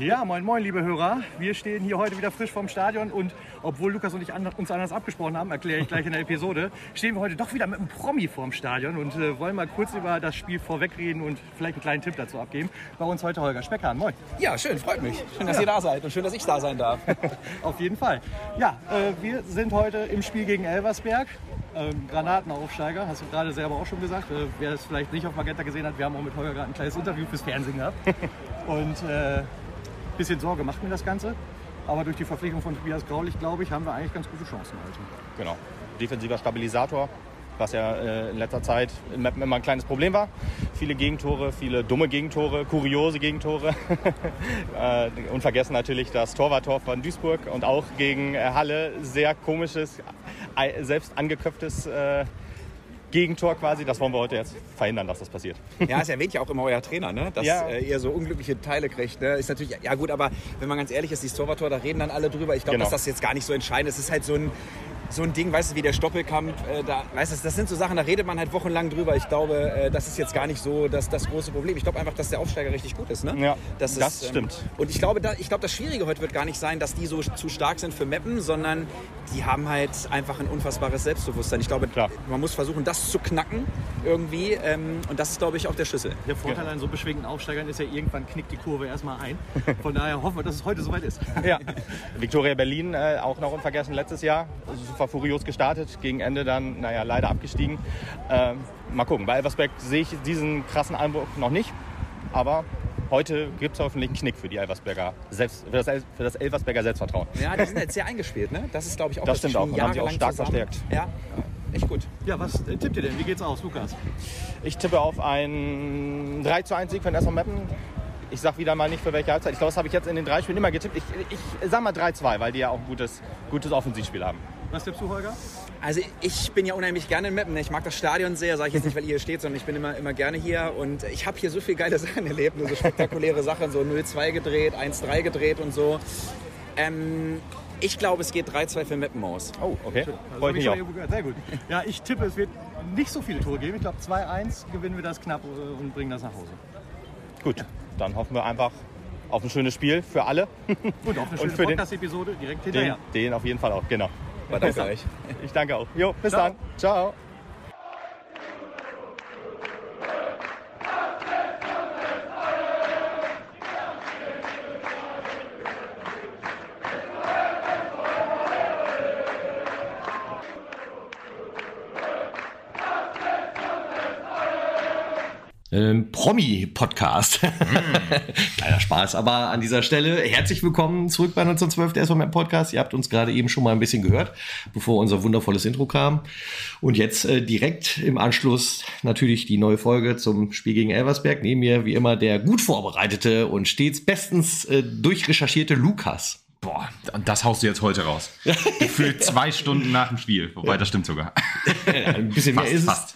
Ja, moin moin, liebe Hörer. Wir stehen hier heute wieder frisch vorm Stadion und obwohl Lukas und ich uns anders abgesprochen haben, erkläre ich gleich in der Episode, stehen wir heute doch wieder mit einem Promi vorm Stadion und äh, wollen mal kurz über das Spiel vorwegreden und vielleicht einen kleinen Tipp dazu abgeben. Bei uns heute Holger Speckern. Moin. Ja, schön, freut mich. Schön, dass ja. ihr da seid und schön, dass ich da sein darf. Auf jeden Fall. Ja, äh, wir sind heute im Spiel gegen Elversberg. Ähm, Granatenaufsteiger, hast du gerade selber auch schon gesagt. Äh, wer es vielleicht nicht auf Magenta gesehen hat, wir haben auch mit Holger gerade ein kleines Interview fürs Fernsehen gehabt. Und äh, bisschen Sorge macht mir das Ganze. Aber durch die Verpflichtung von Tobias Graulich, glaube ich, haben wir eigentlich ganz gute Chancen heute. Genau. Defensiver Stabilisator, was ja äh, in letzter Zeit in Mappen immer ein kleines Problem war. Viele Gegentore, viele dumme Gegentore, kuriose Gegentore. äh, unvergessen natürlich das Torwarttor von Duisburg und auch gegen äh, Halle sehr komisches, selbst angeköpftes äh, Gegentor quasi. Das wollen wir heute jetzt verhindern, dass das passiert. Ja, es erwähnt ja auch immer euer Trainer, ne? dass ja. äh, ihr so unglückliche Teile kriegt. Ne? Ist natürlich, ja gut, aber wenn man ganz ehrlich ist, dieses Torwarttor, da reden dann alle drüber. Ich glaube, genau. dass das jetzt gar nicht so entscheidend ist. Es ist halt so ein, so ein Ding, weißt du, wie der Stoppelkampf, äh, da, weißt du, das sind so Sachen, da redet man halt wochenlang drüber. Ich glaube, äh, das ist jetzt gar nicht so das, das große Problem. Ich glaube einfach, dass der Aufsteiger richtig gut ist. Ne? Ja, das, das ist, stimmt. Ähm, und ich glaube, da, ich glaube, das Schwierige heute wird gar nicht sein, dass die so zu stark sind für Meppen, sondern die haben halt einfach ein unfassbares Selbstbewusstsein. Ich glaube, Klar. man muss versuchen, das zu knacken irgendwie. Ähm, und das ist, glaube ich, auch der Schlüssel. Der Vorteil ja. an so beschwingten Aufsteigern ist ja, irgendwann knickt die Kurve erstmal ein. Von daher hoffen wir, dass es heute soweit ist. Ja. Viktoria Berlin äh, auch noch unvergessen letztes Jahr. Super furios gestartet, gegen Ende dann, naja, leider abgestiegen. Ähm, mal gucken. Bei Elversberg sehe ich diesen krassen Einbruch noch nicht. Aber heute gibt es hoffentlich einen Knick für die Elversberger, selbst, für, das, für das Elversberger Selbstvertrauen. Ja, die sind jetzt sehr eingespielt, ne? Das ist, glaube ich, auch das stimmt auch. Und haben sie auch stark zusammen. verstärkt. Ja, echt gut. Ja, was äh, tippt ihr denn? Wie geht's aus, Lukas? Ich tippe auf einen 3 zu 1 Sieg von SV Meppen. Ich sag wieder mal nicht für welche Halbzeit. Ich glaube, das habe ich jetzt in den drei Spielen immer getippt. Ich, ich sag mal 3-2, weil die ja auch ein gutes, gutes Offensivspiel haben. Was tippst du, Holger? Also ich bin ja unheimlich gerne in Meppen. Ich mag das Stadion sehr, sage ich jetzt nicht, weil ihr hier steht, sondern ich bin immer, immer gerne hier. Und ich habe hier so viele geile Sachen erlebt, so spektakuläre Sachen, so 0-2 gedreht, 1-3 gedreht und so. Ähm, ich glaube, es geht 3-2 für Meppen aus. Oh, okay. Freue ich mich auch. Sehr gut. Ja, ich tippe, es wird nicht so viele Tore geben. Ich glaube, 2-1 gewinnen wir das knapp äh, und bringen das nach Hause. Gut, ja. dann hoffen wir einfach auf ein schönes Spiel für alle. Und auf eine schöne Podcast-Episode direkt hinterher. Den, den auf jeden Fall auch, genau. War danke euch. Ich danke auch. Jo, bis Ciao. dann. Ciao. Ähm, Promi-Podcast. Mm. Kleiner Spaß, aber an dieser Stelle herzlich willkommen zurück bei 1912, der SVM Podcast. Ihr habt uns gerade eben schon mal ein bisschen gehört, bevor unser wundervolles Intro kam. Und jetzt äh, direkt im Anschluss natürlich die neue Folge zum Spiel gegen Elversberg. Neben mir wie immer der gut vorbereitete und stets bestens äh, durchrecherchierte Lukas. Boah, das haust du jetzt heute raus. Gefühlt zwei Stunden nach dem Spiel. Wobei, das stimmt sogar. ein bisschen mehr fast, ist es.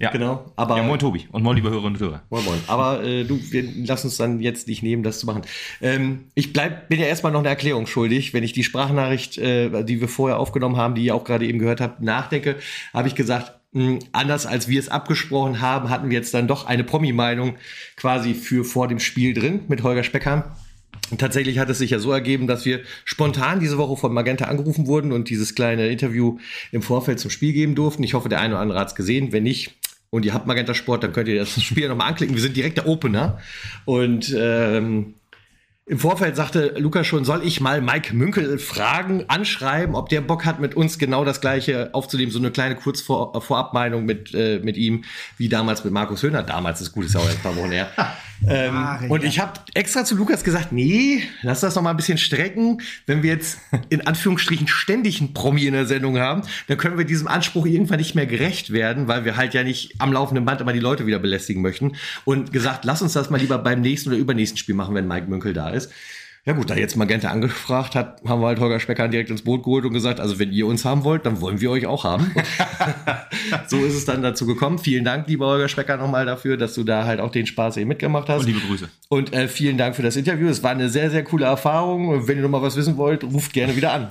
Ja. Genau. Aber, ja, moin Tobi und moin liebe Hörerinnen und Hörer. Moin moin. Aber äh, du, wir lassen uns dann jetzt nicht nehmen, das zu machen. Ähm, ich bleib, bin ja erstmal noch eine Erklärung schuldig. Wenn ich die Sprachnachricht, äh, die wir vorher aufgenommen haben, die ihr auch gerade eben gehört habt, nachdenke, habe ich gesagt, mh, hm, anders als wir es abgesprochen haben, hatten wir jetzt dann doch eine Promi-Meinung quasi für vor dem Spiel drin mit Holger Speckern. Tatsächlich hat es sich ja so ergeben, dass wir spontan diese Woche von Magenta angerufen wurden und dieses kleine Interview im Vorfeld zum Spiel geben durften. Ich hoffe, der eine oder andere hat es gesehen. Wenn nicht, und ihr habt Magenta Sport, dann könnt ihr das Spiel nochmal anklicken. Wir sind direkt der Opener. Und ähm, im Vorfeld sagte Lukas schon, soll ich mal Mike Münkel fragen, anschreiben, ob der Bock hat, mit uns genau das gleiche aufzunehmen, so eine kleine Kurzvorabmeinung mit, äh, mit ihm, wie damals mit Markus Höhner. Damals ist gut, ist auch ein paar Wochen her. Ähm, Ach, und ja. ich habe extra zu Lukas gesagt, nee, lass das noch mal ein bisschen strecken. Wenn wir jetzt in Anführungsstrichen ständig einen Promi in der Sendung haben, dann können wir diesem Anspruch irgendwann nicht mehr gerecht werden, weil wir halt ja nicht am laufenden Band immer die Leute wieder belästigen möchten. Und gesagt, lass uns das mal lieber beim nächsten oder übernächsten Spiel machen, wenn Mike Münkel da ist. Ja gut, da jetzt Magenta angefragt hat, haben wir halt Holger Specker direkt ins Boot geholt und gesagt, also wenn ihr uns haben wollt, dann wollen wir euch auch haben. so ist es dann dazu gekommen. Vielen Dank, lieber Holger Specker, nochmal dafür, dass du da halt auch den Spaß eben mitgemacht hast. Und liebe Grüße. Und äh, vielen Dank für das Interview. Es war eine sehr, sehr coole Erfahrung. Wenn ihr nochmal was wissen wollt, ruft gerne wieder an.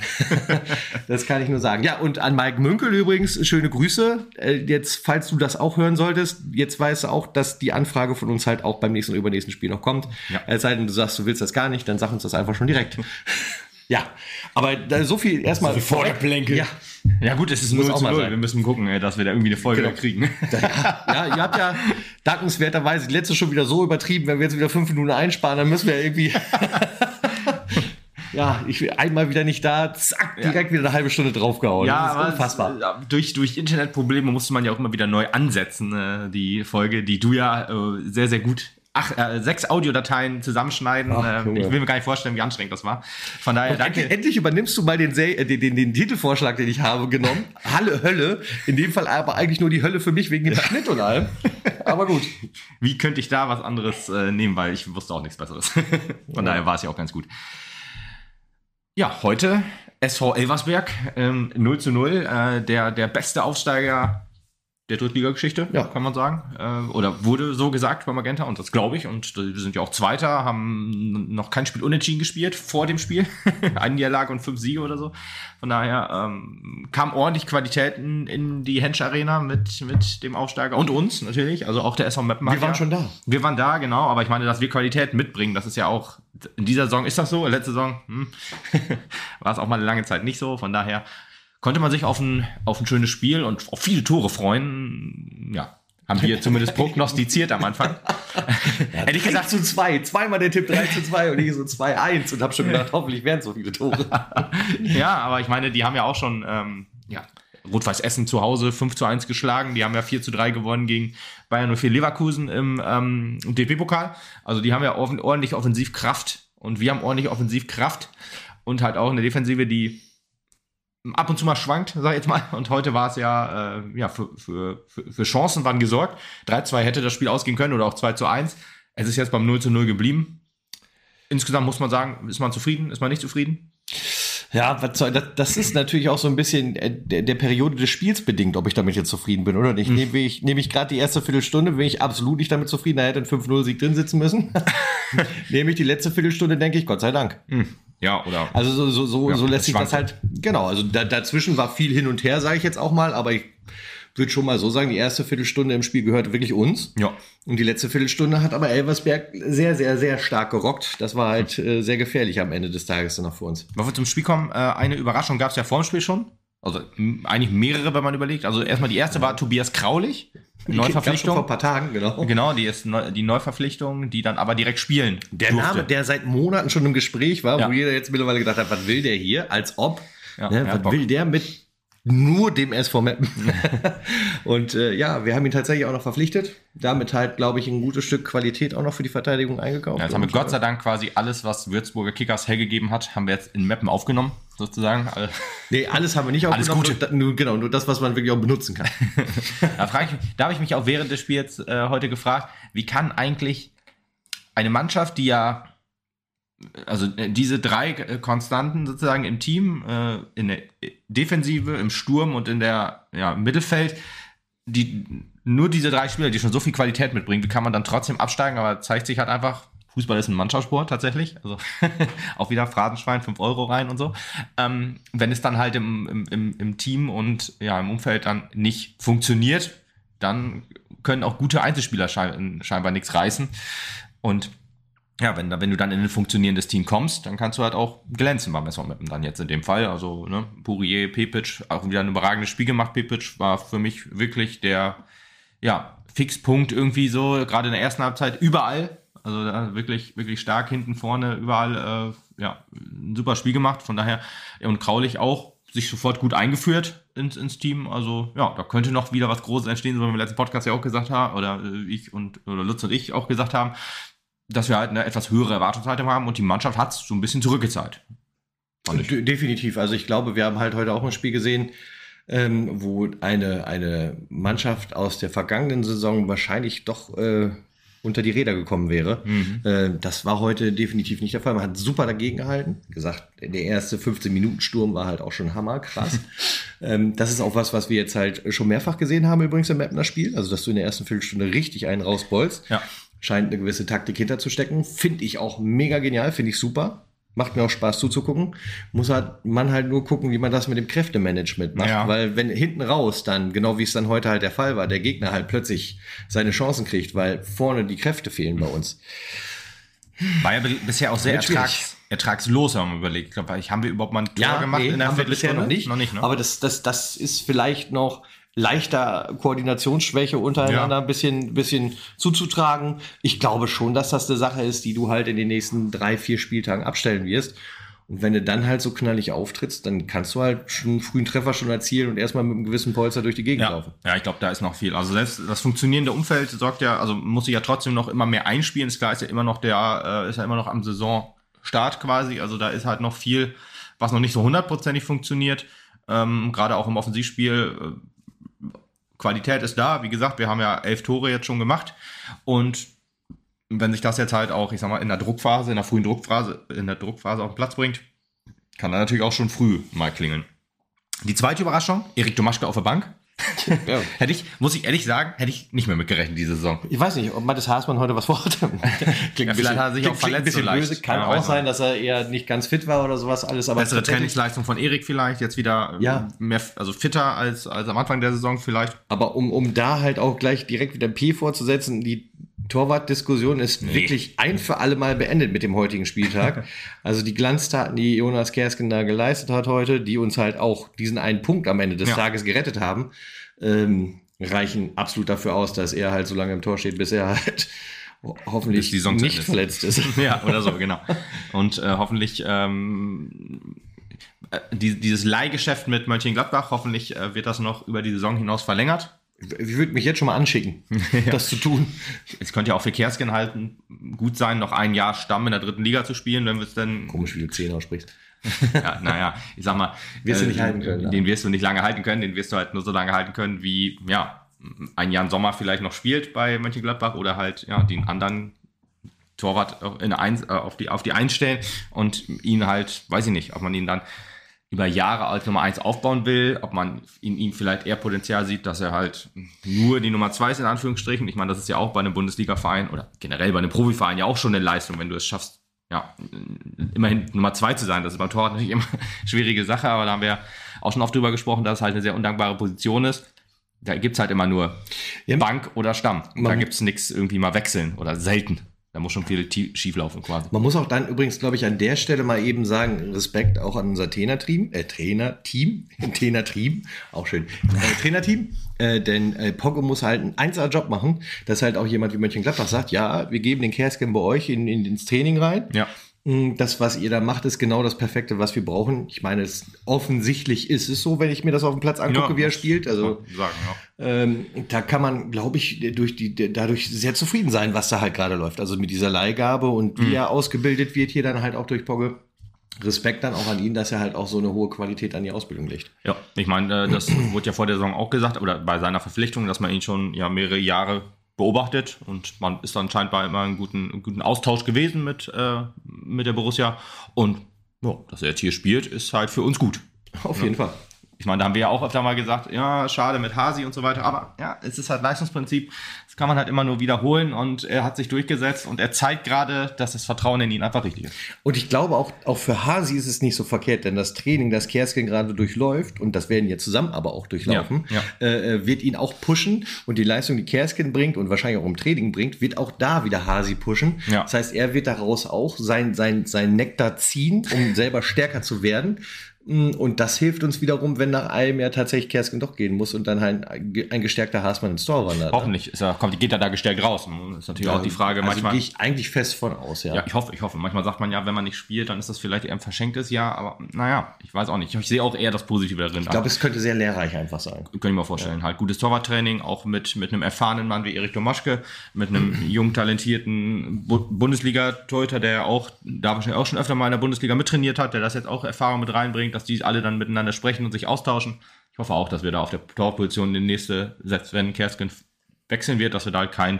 das kann ich nur sagen. Ja, und an Mike Münkel übrigens, schöne Grüße. Äh, jetzt, falls du das auch hören solltest, jetzt weißt du auch, dass die Anfrage von uns halt auch beim nächsten oder übernächsten Spiel noch kommt. Ja. Es sei denn, du sagst, du willst das gar nicht, dann sag uns das einfach schon direkt. ja, aber da, so viel erstmal. So viel Vorgeplänkel. Ja, Ja gut, es ist Muss 0 auch mal 0. sein. Wir müssen gucken, dass wir da irgendwie eine Folge Genau. kriegen. ja, ihr habt ja dankenswerterweise die letzte schon wieder so übertrieben, wenn wir jetzt wieder fünf Minuten einsparen, dann müssen wir irgendwie. ja, ich will einmal wieder nicht da, zack, direkt wieder eine halbe Stunde draufgehauen. Ja, das ist unfassbar. Äh, durch, durch Internetprobleme musste man ja auch immer wieder neu ansetzen, äh, die Folge, die du ja äh, sehr, sehr gut. Ach, äh, sechs Audiodateien zusammenschneiden. Ach, äh, ich will mir gar nicht vorstellen, wie anstrengend das war. Von daher, danke. Endlich, endlich übernimmst du mal den, äh, den, den, den Titelvorschlag, den ich habe, genommen. Halle, Hölle. In dem Fall aber eigentlich nur die Hölle für mich wegen dem Schnitt und allem. Aber gut. Wie könnte ich da was anderes äh, nehmen, weil ich wusste auch nichts Besseres. Von daher war es ja auch ganz gut. Ja, heute SV Elversberg, ähm, 0 zu 0, äh, der, der beste Aufsteiger der Drittliga-Geschichte, Ja. kann man sagen. Äh, oder wurde so gesagt bei Magenta und das glaube ich. Und wir sind ja auch Zweiter, haben noch kein Spiel unentschieden gespielt vor dem Spiel. Eine Niederlage und fünf Siege oder so. Von daher ähm, kam ordentlich Qualität in, die Hensch Arena mit, mit dem Aufsteiger und uns natürlich. Also auch der SV Meppen. Wir waren ja- schon da. wir waren da, genau, aber ich meine, dass wir Qualität mitbringen, das ist ja auch, in dieser Saison ist das so, letzte Saison hm, war es auch mal eine lange Zeit nicht so, von daher konnte man sich auf ein, auf ein schönes Spiel und auf viele Tore freuen, ja, haben wir zumindest prognostiziert am Anfang. Hätte ich 3 gesagt, zu 2. Zweimal der Tipp 3 zu 2 und ich so 2-1 und hab schon gedacht, hoffentlich wären so viele Tore. ja, aber ich meine, die haben ja auch schon, ähm, ja, Rot-Weiß Essen zu Hause 5 zu 1 geschlagen. Die haben ja 4 zu 3 gewonnen gegen Bayern 04 Leverkusen im ähm, DP-Pokal. Also die haben ja ordentlich Offensivkraft und wir haben ordentlich Offensivkraft und halt auch eine Defensive, die ab und zu mal schwankt, sag ich jetzt mal. Und heute war es ja, äh, ja für, für, für, Chancen waren gesorgt. 3-2 hätte das Spiel ausgehen können oder auch 2 zu 1. Es ist jetzt beim 0 zu 0 geblieben. Insgesamt muss man sagen, ist man zufrieden, ist man nicht zufrieden? Ja, das, ist natürlich auch so ein bisschen äh, der, Periode des Spiels bedingt, ob ich damit jetzt zufrieden bin oder nicht. Nehme ich, nehme ich gerade die erste Viertelstunde, bin ich absolut nicht damit zufrieden, da hätte ein 5-0-Sieg drin sitzen müssen. Nehme ich die letzte Viertelstunde, denke ich, Gott sei Dank. Ja, oder Also so, so, so, Ja, so lässt sich das halt, genau, also da, dazwischen war viel hin und her, sage ich jetzt auch mal, aber ich würde schon mal so sagen, die erste Viertelstunde im Spiel gehörte wirklich uns. Ja. Und die letzte Viertelstunde hat aber Elversberg sehr, sehr, sehr stark gerockt. Das war halt äh, sehr gefährlich am Ende des Tages dann noch für uns. Bevor wir zum Spiel kommen, äh, eine Überraschung gab es ja vor dem Spiel schon. Also eigentlich mehrere, wenn man überlegt. Also erstmal die erste war Tobias Kraulich, Gab's schon vor Neuverpflichtung. ein paar Tagen, genau. Genau, die ist neu, die Neuverpflichtung, die dann aber direkt spielen. Der durfte. Name, der seit Monaten schon im Gespräch war, Ja. wo jeder jetzt mittlerweile gedacht hat, was will der hier? Als ob. Ja, ne, was Bock. will der mit nur dem SV Meppen? und äh, ja, wir haben ihn tatsächlich auch noch verpflichtet. Damit halt, glaube ich, ein gutes Stück Qualität auch noch für die Verteidigung eingekauft. Ja, jetzt haben wir Gott sei Dank quasi alles, was Würzburger Kickers hergegeben hat, haben wir jetzt in Mappen aufgenommen, sozusagen. Also, Nee, alles haben wir nicht Alles aufgenommen. Gute. Nur, genau, nur das, was man wirklich auch benutzen kann. Da, frage ich, da habe ich mich auch während des Spiels äh, heute gefragt, wie kann eigentlich eine Mannschaft, die ja, also äh, diese drei äh, Konstanten sozusagen im Team, äh, in der Defensive, im Sturm und in der ja, Mittelfeld, die nur diese drei Spieler, die schon so viel Qualität mitbringen, wie kann man dann trotzdem absteigen? Aber zeigt sich halt einfach, Fußball ist ein Mannschaftssport tatsächlich. Also auch wieder Phrasenschwein, 5 Euro rein und so. Ähm, wenn es dann halt im, im, im, im Team und ja, im Umfeld dann nicht funktioniert, dann können auch gute Einzelspieler schein, scheinbar nichts reißen. Und ja, wenn, wenn du dann in ein funktionierendes Team kommst, dann kannst du halt auch glänzen beim SV Meppen dann jetzt in dem Fall. Also, ne, Pourier, Pepic, auch wieder ein überragendes Spiel gemacht. Pepic war für mich wirklich der, ja, Fixpunkt irgendwie so, gerade in der ersten Halbzeit überall. Also wirklich, wirklich stark hinten vorne, überall, äh, ja, ein super Spiel gemacht. Von daher, und Kraulich auch sich sofort gut eingeführt ins, ins Team. Also ja, da könnte noch wieder was Großes entstehen, so wie wir im letzten Podcast ja auch gesagt haben, oder äh, ich und oder Lutz und ich auch gesagt haben, dass wir halt eine etwas höhere Erwartungshaltung haben und die Mannschaft hat so ein bisschen zurückgezahlt. Definitiv. Also ich glaube, wir haben halt heute auch ein Spiel gesehen, ähm, wo eine, eine Mannschaft aus der vergangenen Saison wahrscheinlich doch äh, unter die Räder gekommen wäre. Mhm. Äh, das war heute definitiv nicht der Fall. Man hat super dagegen gehalten. Gesagt, der erste 15-Minuten-Sturm war halt auch schon hammer, krass. ähm, das ist auch was, was wir jetzt halt schon mehrfach gesehen haben, übrigens im Mapner Spiel. Also, dass du in der ersten Viertelstunde richtig einen rausbolst. Ja. Scheint eine gewisse Taktik hinterzustecken. Finde ich auch mega genial, finde ich super. Macht mir auch Spaß zuzugucken. Muss halt, man halt nur gucken, wie man das mit dem Kräftemanagement macht. Ja. Weil wenn hinten raus dann, genau wie es dann heute halt der Fall war, der Gegner halt plötzlich seine Chancen kriegt, weil vorne die Kräfte fehlen bei uns. War ja bisher auch sehr ertrags, ertragslos, wenn man überlegt. Ich glaube, haben wir überhaupt mal ein Tor ja, gemacht nee, in der Viertelstunde? Noch nicht. Noch nicht ne? Aber das, das, das ist vielleicht noch leichter Koordinationsschwäche untereinander ja. ein bisschen, bisschen zuzutragen. Ich glaube schon, dass das eine Sache ist, die du halt in den nächsten drei, vier Spieltagen abstellen wirst. Und wenn du dann halt so knallig auftrittst, dann kannst du halt schon einen frühen Treffer schon erzielen und erstmal mit einem gewissen Polster durch die Gegend ja. laufen. Ja, ich glaube, da ist noch viel. Also selbst das funktionierende Umfeld sorgt ja, also muss sich ja trotzdem noch immer mehr einspielen. Ist klar, ist ja immer noch der, äh, ist ja immer noch am Saisonstart quasi. Also da ist halt noch viel, was noch nicht so hundertprozentig funktioniert. Ähm, Gerade auch im Offensivspiel äh, Qualität ist da. Wie gesagt, wir haben ja elf Tore jetzt schon gemacht. Und wenn sich das jetzt halt auch, ich sag mal, in der Druckphase, in der frühen Druckphase, in der Druckphase auf den Platz bringt, kann er natürlich auch schon früh mal klingeln. Die zweite Überraschung, Erik Domaschke auf der Bank. Ja. hätte ich, muss ich ehrlich sagen, hätte ich nicht mehr mitgerechnet diese Saison. Ich weiß nicht, ob Mathis Haasmann heute was vorhatte. klingt ja, vielleicht hat er sich auch verletzt. Ein bisschen böse. Kann ja, auch sein, dass er eher nicht ganz fit war oder sowas alles. Aber Bessere Trainingsleistung von Erik vielleicht, jetzt wieder ja. mehr, also fitter als, als am Anfang der Saison vielleicht. Aber um, um da halt auch gleich direkt wieder P vorzusetzen, die Torwartdiskussion ist nee. wirklich ein für alle Mal beendet mit dem heutigen Spieltag. also die Glanztaten, die Jonas Kersken da geleistet hat heute, die uns halt auch diesen einen Punkt am Ende des ja. Tages gerettet haben, ähm, reichen absolut dafür aus, dass er halt so lange im Tor steht, bis er halt hoffentlich nicht verletzt ist. ja, oder so, genau. Und äh, hoffentlich ähm, äh, die, dieses Leihgeschäft mit Mönchengladbach, hoffentlich äh, wird das noch über die Saison hinaus verlängert. Ich würde mich jetzt schon mal anschicken, ja. das zu tun. Es könnte ja auch für Kersken halten gut sein, noch ein Jahr Stamm in der dritten Liga zu spielen, wenn wir es dann. Komisch, wie du 10 aussprichst. ja, naja, ich sag mal, wirst äh, du nicht halten können. Den wirst du nicht lange halten können, den wirst du halt nur so lange halten können, wie, ja, ein Jan Sommer vielleicht noch spielt bei Mönchengladbach oder halt, ja, den anderen Torwart in Eins, äh, auf, die, auf die einstellen und ihn halt, weiß ich nicht, ob man ihn dann über Jahre als Nummer eins aufbauen will, ob man in ihm vielleicht eher Potenzial sieht, dass er halt nur die Nummer zwei ist, in Anführungsstrichen. Ich meine, das ist ja auch bei einem Bundesliga-Verein oder generell bei einem Profiverein ja auch schon eine Leistung, wenn du es schaffst, ja, immerhin Nummer zwei zu sein. Das ist beim Torwart natürlich immer eine schwierige Sache, aber da haben wir auch schon oft drüber gesprochen, dass es halt eine sehr undankbare Position ist. Da gibt's halt immer nur ja. Bank oder Stamm. Da gibt's nichts irgendwie mal wechseln oder selten. Da muss schon viel schieflaufen quasi. Man muss auch dann übrigens, glaube ich, an der Stelle mal eben sagen, Respekt auch an unser Trainerteam, äh, Trainerteam, Trainerteam, auch schön, äh, Trainerteam, äh, denn äh, Pogge muss halt einen 1A-Job machen, dass halt auch jemand wie Mönchengladbach sagt, ja, wir geben den Kersken bei euch in, in, ins Training rein. Ja. Mm, das, was ihr da macht, ist genau das Perfekte, was wir brauchen. Ich meine, es, offensichtlich ist es so, wenn ich mir das auf dem Platz angucke, ja, wie er spielt. Also sagen, ja. ähm, da kann man, glaube ich, durch die, dadurch sehr zufrieden sein, was da halt gerade läuft. Also mit dieser Leihgabe und wie mhm. er ausgebildet wird hier dann halt auch durch Pogge. Respekt dann auch an ihn, dass er halt auch so eine hohe Qualität an die Ausbildung legt. Ja, ich meine, äh, das wurde ja vor der Saison auch gesagt, oder bei seiner Verpflichtung, dass man ihn schon ja mehrere Jahre beobachtet und man ist dann scheinbar immer einen guten, guten Austausch gewesen mit, äh, mit der Borussia. Und ja, dass er jetzt hier spielt, ist halt für uns gut. Auf jeden Fall. Ich meine, da haben wir ja auch öfter mal gesagt, ja, schade mit Hasi und so weiter, aber ja, es ist halt Leistungsprinzip. Das kann man halt immer nur wiederholen und er hat sich durchgesetzt und er zeigt gerade, dass das Vertrauen in ihn einfach richtig ist. Und ich glaube auch, auch für Hasi ist es nicht so verkehrt, denn das Training, das Kerskin gerade durchläuft, und das werden wir zusammen aber auch durchlaufen, ja, ja. Äh, wird ihn auch pushen und die Leistung, die Kerskin bringt und wahrscheinlich auch im Training bringt, wird auch da wieder Hasi pushen. Ja. Das heißt, er wird daraus auch sein, sein, sein Nektar ziehen, um selber stärker zu werden. Mm, und das hilft uns wiederum, wenn nach einem Jahr tatsächlich Kersken doch gehen muss und dann ein, ein gestärkter Haasmann ins Tor wandert. Ne? Hoffentlich ist er, kommt, geht er da gestärkt raus. Das ist natürlich ja, auch die Frage. Also manchmal gehe ich eigentlich fest von aus, ja. Ja, ich hoffe, ich hoffe. Manchmal sagt man ja, wenn man nicht spielt, dann ist das vielleicht eher ein verschenktes Jahr, aber naja, ich weiß auch nicht. Ich sehe auch eher das Positive darin. Ich glaube, es könnte sehr lehrreich einfach sein. Könnte ich mir vorstellen. Ja. Halt gutes Torwarttraining, auch mit, mit einem erfahrenen Mann wie Erik Domaschke, mit einem jungen, talentierten Bu Bundesliga-Torhüter, der auch da wahrscheinlich auch schon öfter mal in der Bundesliga mittrainiert hat, der das jetzt auch Erfahrung mit reinbringt, dass die alle dann miteinander sprechen und sich austauschen. Ich hoffe auch, dass wir da auf der Torposition in den nächsten Sätzen, wenn Kersken wechseln wird, dass wir da halt kein,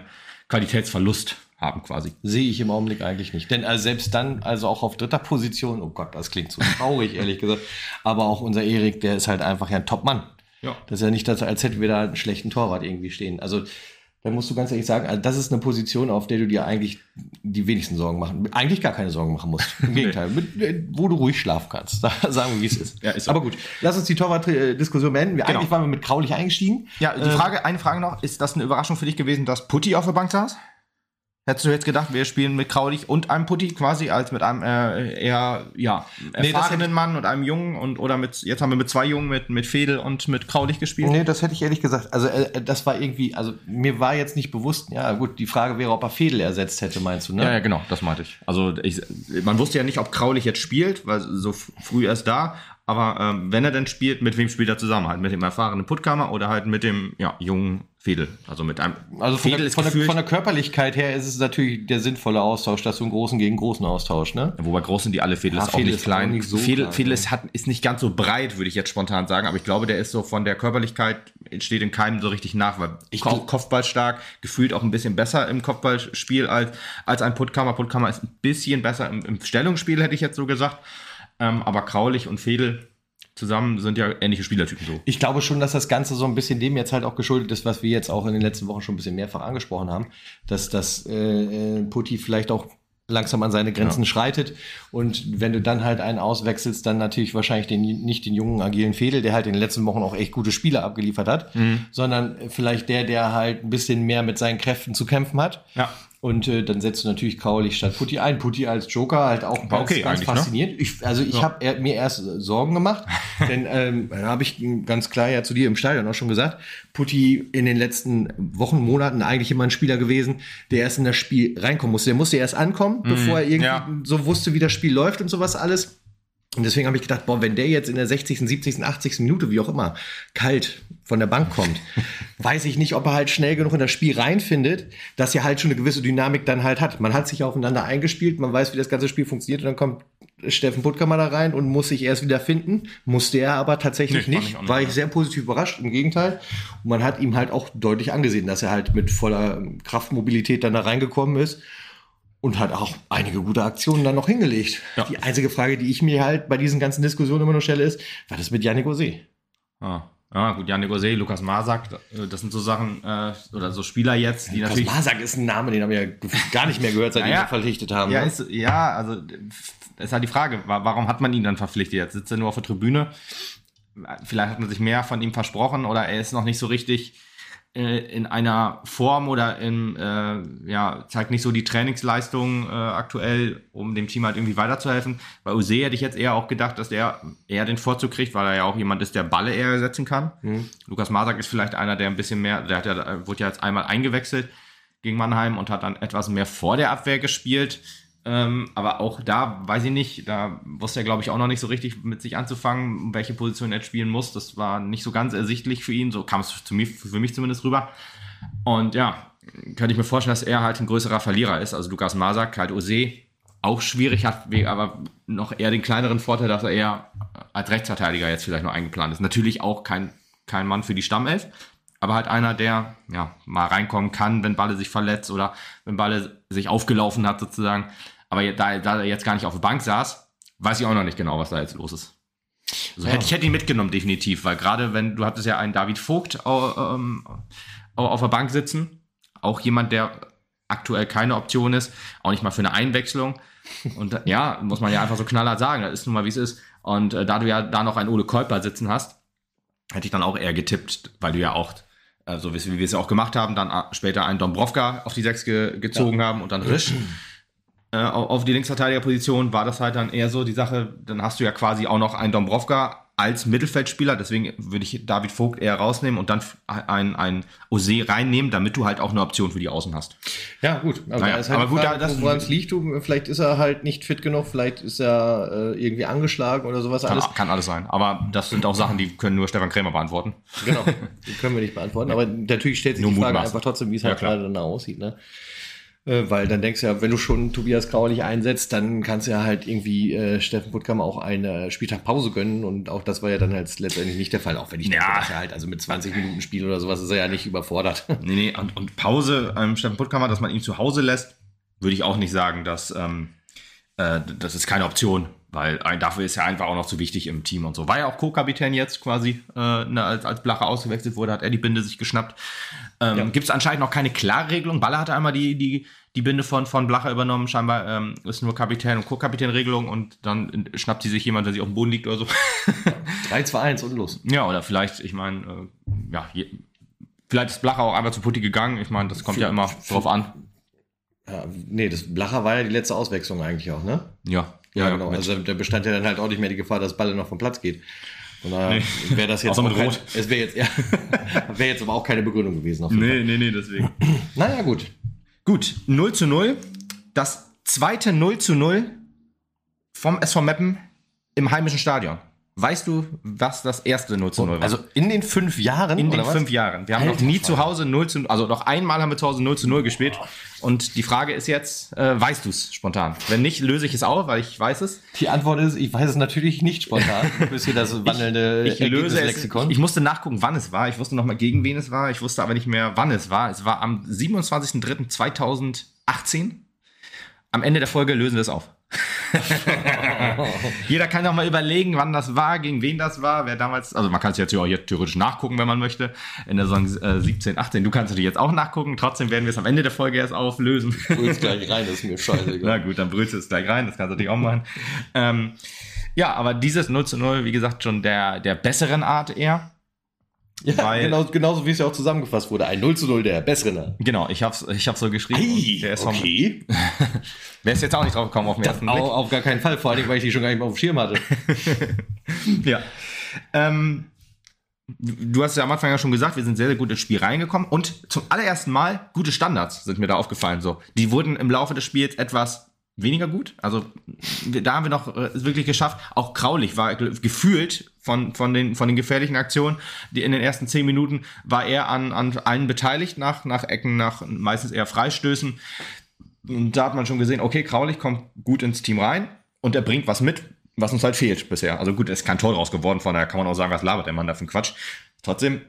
Qualitätsverlust haben quasi. Sehe ich im Augenblick eigentlich nicht. Denn also selbst dann, also auch auf dritter Position, oh Gott, das klingt so traurig, ehrlich gesagt. Aber auch unser Erik, der ist halt einfach ja ein Top-Mann. Ja. Das ist ja nicht, dass, als hätten wir da einen schlechten Torwart irgendwie stehen. Also da musst du ganz ehrlich sagen, also das ist eine Position, auf der du dir eigentlich die wenigsten Sorgen machen, eigentlich gar keine Sorgen machen musst. Im Gegenteil, mit, äh, wo du ruhig schlafen kannst. Da sagen wir, wie es ist. Ja, ist so. Aber gut, lass uns die Torwart-Diskussion beenden. Wir, genau. Eigentlich waren wir mit Kraulich eingestiegen. Ja, die ähm, Frage, eine Frage noch, ist das eine Überraschung für dich gewesen, dass Putti auf der Bank saß? Hättest du jetzt gedacht, wir spielen mit Kraulich und einem Putti quasi, als mit einem äh, eher ja, erfahrenen nee, Mann und einem Jungen und oder mit jetzt haben wir mit zwei Jungen mit mit Fedel und mit Kraulich gespielt? Nee, das hätte ich ehrlich gesagt, also äh, das war irgendwie, also mir war jetzt nicht bewusst, ja gut, die Frage wäre, ob er Fedel ersetzt hätte, meinst du, ne? Ja, ja genau, das meinte ich. Also ich, man wusste ja nicht, ob Kraulich jetzt spielt, weil so früh erst da, aber ähm, wenn er denn spielt, mit wem spielt er zusammen? Halt mit dem erfahrenen Puttkammer oder halt mit dem ja, jungen Fedel? Also mit einem. Also von, Fedel der, von, der, von der Körperlichkeit her ist es natürlich der sinnvolle Austausch, dass du einen großen gegen großen Austausch, ne? Ja, wobei groß sind die alle, Fedel ja, ist auch nicht klein. Auch nicht so Fedel, klein, Fedel ist, hat, ist nicht ganz so breit, würde ich jetzt spontan sagen, aber ich glaube, der ist so von der Körperlichkeit, steht in keinem so richtig nach, weil ich Ko Kopfball stark, gefühlt auch ein bisschen besser im Kopfballspiel als, als ein Puttkammer. Puttkammer ist ein bisschen besser im, im Stellungsspiel, hätte ich jetzt so gesagt. Ähm, aber Kraulich und Fedel zusammen sind ja ähnliche Spielertypen so. Ich glaube schon, dass das Ganze so ein bisschen dem jetzt halt auch geschuldet ist, was wir jetzt auch in den letzten Wochen schon ein bisschen mehrfach angesprochen haben, dass das äh, äh Putti vielleicht auch langsam an seine Grenzen ja. schreitet. Und wenn du dann halt einen auswechselst, dann natürlich wahrscheinlich den, nicht den jungen, agilen Fedel, der halt in den letzten Wochen auch echt gute Spiele abgeliefert hat, mhm. sondern vielleicht der, der halt ein bisschen mehr mit seinen Kräften zu kämpfen hat. Ja. Und äh, dann setzt du natürlich Kaulich statt Putti ein. Putti als Joker halt auch ganz, okay, ganz ne? faszinierend. Ne? Ich, also ich ja. habe mir erst Sorgen gemacht, denn ähm, da habe ich ganz klar ja zu dir im Stadion auch schon gesagt, Putti in den letzten Wochen, Monaten eigentlich immer ein Spieler gewesen, der erst in das Spiel reinkommen musste. Der musste erst ankommen, mhm, bevor er irgendwie ja. so wusste, wie das Spiel läuft und sowas alles. Und deswegen habe ich gedacht, boah, wenn der jetzt in der 60., 70., 80. Minute, wie auch immer, kalt von der Bank kommt, weiß ich nicht, ob er halt schnell genug in das Spiel reinfindet, dass er halt schon eine gewisse Dynamik dann halt hat. Man hat sich aufeinander eingespielt, man weiß, wie das ganze Spiel funktioniert und dann kommt Steffen Puttkammer da rein und muss sich erst wieder finden. Musste er aber tatsächlich nee, nicht. Ich war ich sehr positiv überrascht, im Gegenteil. Und man hat ihm halt auch deutlich angesehen, dass er halt mit voller Kraftmobilität dann da reingekommen ist und hat auch einige gute Aktionen dann noch hingelegt. Ja. Die einzige Frage, die ich mir halt bei diesen ganzen Diskussionen immer noch stelle, ist, was ist mit Yannick Ose? Ah. Ja, gut, Yannick Ose, Lukas Masak, das sind so Sachen, äh, oder so Spieler jetzt, die Lukas natürlich. Lukas Masak ist ein Name, den haben wir ja gar nicht mehr gehört, seitdem naja, wir verpflichtet haben. Ja, ne? ist, ja, also, ist halt die Frage, warum hat man ihn dann verpflichtet? Jetzt sitzt er nur auf der Tribüne. Vielleicht hat man sich mehr von ihm versprochen oder er ist noch nicht so richtig äh, in einer Form oder in, äh, ja, zeigt nicht so die Trainingsleistung äh, aktuell, um dem Team halt irgendwie weiterzuhelfen. Bei Use hätte ich jetzt eher auch gedacht, dass der eher den Vorzug kriegt, weil er ja auch jemand ist, der Balle eher ersetzen kann. Mhm. Lukas Masak ist vielleicht einer, der ein bisschen mehr, der hat ja, wurde ja jetzt einmal eingewechselt gegen Mannheim und hat dann etwas mehr vor der Abwehr gespielt. Ähm, aber auch da weiß ich nicht, da wusste er, glaube ich, auch noch nicht so richtig mit sich anzufangen, welche Position er spielen muss. Das war nicht so ganz ersichtlich für ihn, so kam es für mich, für mich zumindest rüber. Und ja, könnte ich mir vorstellen, dass er halt ein größerer Verlierer ist. Also Lukas Masak, halt Ose, auch schwierig hat, aber noch eher den kleineren Vorteil, dass er eher als Rechtsverteidiger jetzt vielleicht noch eingeplant ist. Natürlich auch kein, kein Mann für die Stammelf, aber halt einer, der ja mal reinkommen kann, wenn Balle sich verletzt oder wenn Balle sich aufgelaufen hat sozusagen. Aber da, da er jetzt gar nicht auf der Bank saß, weiß ich auch noch nicht genau, was da jetzt los ist. Also ja. hätte, ich hätte ihn mitgenommen, definitiv, weil gerade wenn, du hattest ja einen David Vogt ähm, auf der Bank sitzen, auch jemand, der aktuell keine Option ist, auch nicht mal für eine Einwechslung. Und ja, muss man ja einfach so knallhart sagen, das ist nun mal wie es ist. Und äh, da du ja da noch einen Ole Kolper sitzen hast, hätte ich dann auch eher getippt, weil du ja auch also wie wir es ja auch gemacht haben, dann äh, später einen Dombrovka auf die Sechs ge gezogen ja. haben und dann Risch äh, auf die Linksverteidigerposition, war das halt dann eher so die Sache, dann hast du ja quasi auch noch einen Dombrovka als Mittelfeldspieler, deswegen würde ich David Vogt eher rausnehmen und dann ein, ein Ose reinnehmen, damit du halt auch eine Option für die Außen hast. Ja, gut. Also naja, halt aber gut, Frage, da, woran es liegt, du, vielleicht ist er halt nicht fit genug, vielleicht ist er äh, irgendwie angeschlagen oder sowas kann, alles. Kann alles sein. Aber das sind auch Sachen, die können nur Stefan Krämer beantworten. Genau, die können wir nicht beantworten. Aber natürlich stellt sich nur die Frage einfach trotzdem, wie es halt ja, gerade dann aussieht. Ne? Äh, weil dann denkst du ja, wenn du schon Tobias Grau nicht einsetzt, dann kannst du ja halt irgendwie äh, Steffen Puttkammer auch eine Spieltag Pause gönnen und auch das war ja dann halt letztendlich nicht der Fall, auch wenn ich denke, Ja. dass er halt, also mit 20 Minuten Spiel oder sowas ist er ja nicht überfordert. Nee, nee, und, und Pause ähm, Steffen Puttkammer, dass man ihn zu Hause lässt, würde ich auch nicht sagen, dass ähm, äh, das ist keine Option, weil ein, dafür ist er einfach auch noch zu wichtig im Team und so. War ja auch Co-Kapitän jetzt quasi, äh, ne, als, als Blacher ausgewechselt wurde, hat er die Binde sich geschnappt. Ähm, Ja. Gibt es anscheinend noch keine klare Regelung. Baller hatte einmal die, die, die Binde von, von Blacher übernommen. Scheinbar ähm, ist nur Kapitän- und Co-Kapitän-Regelung und dann äh, schnappt sie sich jemand, der sich auf dem Boden liegt oder so. 3, 2, 1 und los. Ja, oder vielleicht, ich meine, äh, ja, je, vielleicht ist Blacher auch einfach zu Putti gegangen. Ich meine, das kommt ja immer drauf an. Ja, nee, das Blacher war ja die letzte Auswechslung eigentlich auch, ne? Ja, Ja, genau. mit- Also da bestand ja dann halt auch nicht mehr die Gefahr, dass Balle noch vom Platz geht. Von daher wäre das jetzt Außer mit kein, Rot. es wäre jetzt, ja, wäre jetzt aber auch keine Begründung gewesen. Auf jeden Fall. nee, nee, deswegen. Naja, gut. Gut, 0 zu 0. Das zweite 0 zu 0 vom SV Meppen im heimischen Stadion. Weißt du, was das erste 0 zu 0 war? Also in den fünf Jahren? in den was? fünf Jahren. Wir haben noch Alter nie Falter. zu Hause 0 zu also noch einmal haben wir zu Hause 0 zu 0 gespielt. Und die Frage ist jetzt, äh, weißt du es spontan? Wenn nicht, löse ich es auf, weil ich weiß es. Die Antwort ist, ich weiß es natürlich nicht spontan. Du bist hier das wandelnde Ich löse es. Ergebnislexikon. Ich musste nachgucken, wann es war. Ich wusste noch mal gegen wen es war. Ich wusste aber nicht mehr, wann es war. Es war am 27.03.2018. Am Ende der Folge lösen wir es auf. Jeder kann doch mal überlegen, wann das war, gegen wen das war, wer damals, also man kann es jetzt ja auch hier theoretisch nachgucken, wenn man möchte, in der Saison äh, 17, 18. Du kannst natürlich jetzt auch nachgucken, trotzdem werden wir es am Ende der Folge erst auflösen. Du willst gleich rein, das ist mir Na scheißegal. gut, dann brüllst du es gleich rein, das kannst du natürlich auch machen. Ähm, ja, aber dieses 0 zu 0, wie gesagt, schon der, der besseren Art eher. Ja, Weil- genau, genauso wie es ja auch zusammengefasst wurde. Ein 0 zu 0 der bessere. Genau, ich hab's, ich hab's so geschrieben. und der ist vom, okay. Wer ist jetzt auch nicht drauf gekommen auf den ersten Blick? auf gar keinen Fall, vor allem, weil ich die schon gar nicht mehr auf dem Schirm hatte. Ja. Ähm, du hast ja am Anfang ja schon gesagt, wir sind sehr, sehr gut ins Spiel reingekommen und zum allerersten Mal gute Standards sind mir da aufgefallen. So, die wurden im Laufe des Spiels etwas weniger gut. Also da haben wir noch äh, wirklich geschafft. Auch Kraulich war ge- gefühlt von, von, den, von den gefährlichen Aktionen, die in den ersten zehn Minuten war er an, an allen beteiligt, nach, nach Ecken, nach meistens eher Freistößen. Und da hat man schon gesehen, okay, Kraulich kommt gut ins Team rein und er bringt was mit, was uns halt fehlt bisher. Also gut, es ist kein Tor raus geworden, von daher kann man auch sagen, was labert der Mann da für einen Quatsch. Trotzdem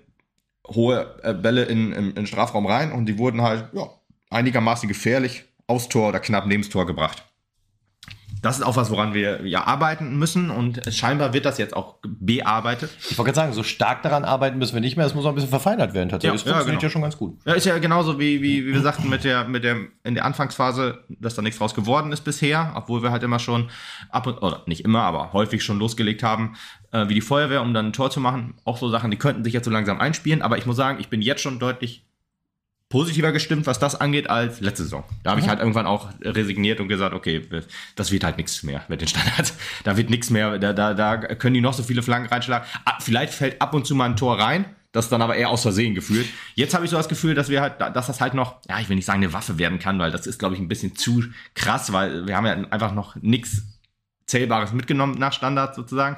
hohe äh, Bälle in, in, den Strafraum rein und die wurden halt ja, einigermaßen gefährlich aufs Tor oder knapp neben das Tor gebracht. Das ist auch was, woran wir ja arbeiten müssen und scheinbar wird das jetzt auch bearbeitet. Ich wollte gerade sagen, so stark daran arbeiten müssen wir nicht mehr. Es muss noch ein bisschen verfeinert werden tatsächlich. Ja, das funktioniert ja, genau. ja schon ganz gut. Ja, ist ja genauso wie, wie, wie wir sagten mit der, mit der, in der Anfangsphase, dass da nichts draus geworden ist bisher, obwohl wir halt immer schon ab und, oder nicht immer, aber häufig schon losgelegt haben, äh, wie die Feuerwehr, um dann ein Tor zu machen. Auch so Sachen, die könnten sich jetzt so langsam einspielen, aber ich muss sagen, ich bin jetzt schon deutlich positiver gestimmt, was das angeht, als letzte Saison. Da habe ich halt irgendwann auch resigniert und gesagt, okay, das wird halt nichts mehr mit den Standards. Da wird nichts mehr, da, da, da können die noch so viele Flanken reinschlagen. Ah, Vielleicht fällt ab und zu mal ein Tor rein, das dann aber eher aus Versehen gefühlt. Jetzt habe ich so das Gefühl, dass wir halt, dass das halt noch, ja, ich will nicht sagen eine Waffe werden kann, weil das ist, glaube ich, ein bisschen zu krass, weil wir haben ja einfach noch nichts Zählbares mitgenommen nach Standard sozusagen.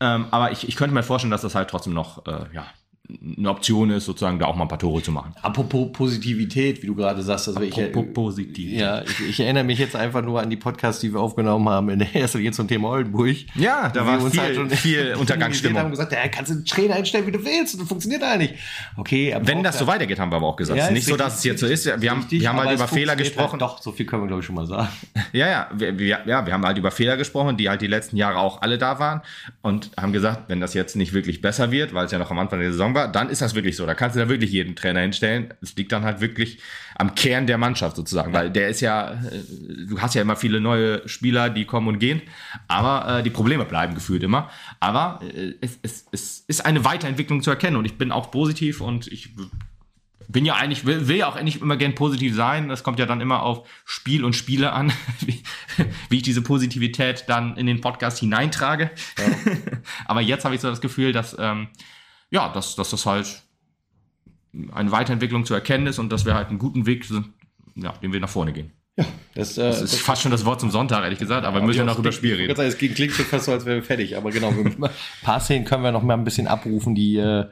Ähm, aber ich, ich könnte mir vorstellen, dass das halt trotzdem noch, äh, ja, eine Option ist, sozusagen da auch mal ein paar Tore zu machen. Apropos Positivität, wie du gerade sagst, also ich, ja, ich, ich erinnere mich jetzt einfach nur an die Podcasts, die wir aufgenommen haben in der ersten Linie zum Thema Oldenburg. Ja, da war viel, halt schon viel Wir haben Untergangsstimmung. gesagt, ja, kannst du den Trainer einstellen, wie du willst, das funktioniert da nicht. Okay, aber Wenn das so weitergeht, haben wir aber auch gesagt. Ja, es ist nicht so, dass es jetzt so ist. Wir haben, richtig, wir haben halt über Fehler funktioniert gesprochen. Halt doch, so viel können wir, glaube ich, schon mal sagen. Ja, ja wir, wir, ja, wir haben halt über Fehler gesprochen, die halt die letzten Jahre auch alle da waren und haben gesagt, wenn das jetzt nicht wirklich besser wird, weil es ja noch am Anfang der Saison war, dann ist das wirklich so. Da kannst du da wirklich jeden Trainer hinstellen. Es liegt dann halt wirklich am Kern der Mannschaft sozusagen, weil der ist ja, äh, du hast ja immer viele neue Spieler, die kommen und gehen, aber äh, die Probleme bleiben gefühlt immer. Aber äh, es, es, es ist eine Weiterentwicklung zu erkennen und ich bin auch positiv und ich bin ja eigentlich, will, will ja auch eigentlich immer gern positiv sein. Das kommt ja dann immer auf Spiel und Spiele an, wie, wie ich diese Positivität dann in den Podcast hineintrage. Aber jetzt habe ich so das Gefühl, dass, ähm, ja, dass, dass das halt eine Weiterentwicklung zu erkennen ist und dass wir halt einen guten Weg sind, ja, den wir nach vorne gehen. Das, äh, Das ist fast schon das Wort zum Sonntag, ehrlich gesagt, aber wir müssen ja noch über das Spiel reden. Es klingt schon fast so, als wären wir fertig, aber genau, ein paar Szenen können wir noch mal ein bisschen abrufen, die, äh,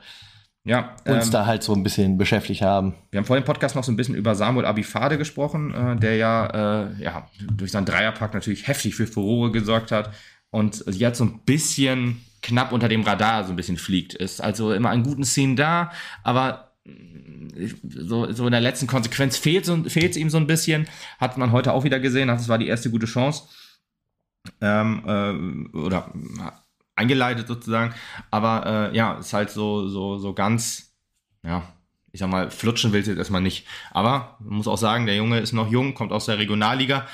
ja, uns ähm, da halt so ein bisschen beschäftigt haben. Wir haben vor dem Podcast noch so ein bisschen über Samuel Abifade gesprochen, äh, der ja, äh, ja durch seinen Dreierpack natürlich heftig für Furore gesorgt hat und jetzt so ein bisschen knapp unter dem Radar so ein bisschen fliegt. Ist also immer an guten Szenen da, aber äh, so, so in der letzten Konsequenz fehlt es ihm so ein bisschen. Hat man heute auch wieder gesehen, das war die erste gute Chance. Ähm, äh, oder eingeleitet sozusagen. Aber äh, ja, ist halt so, so, so ganz, ja, ich sag mal, flutschen will es jetzt erstmal nicht. Aber man muss auch sagen, der Junge ist noch jung, kommt aus der Regionalliga.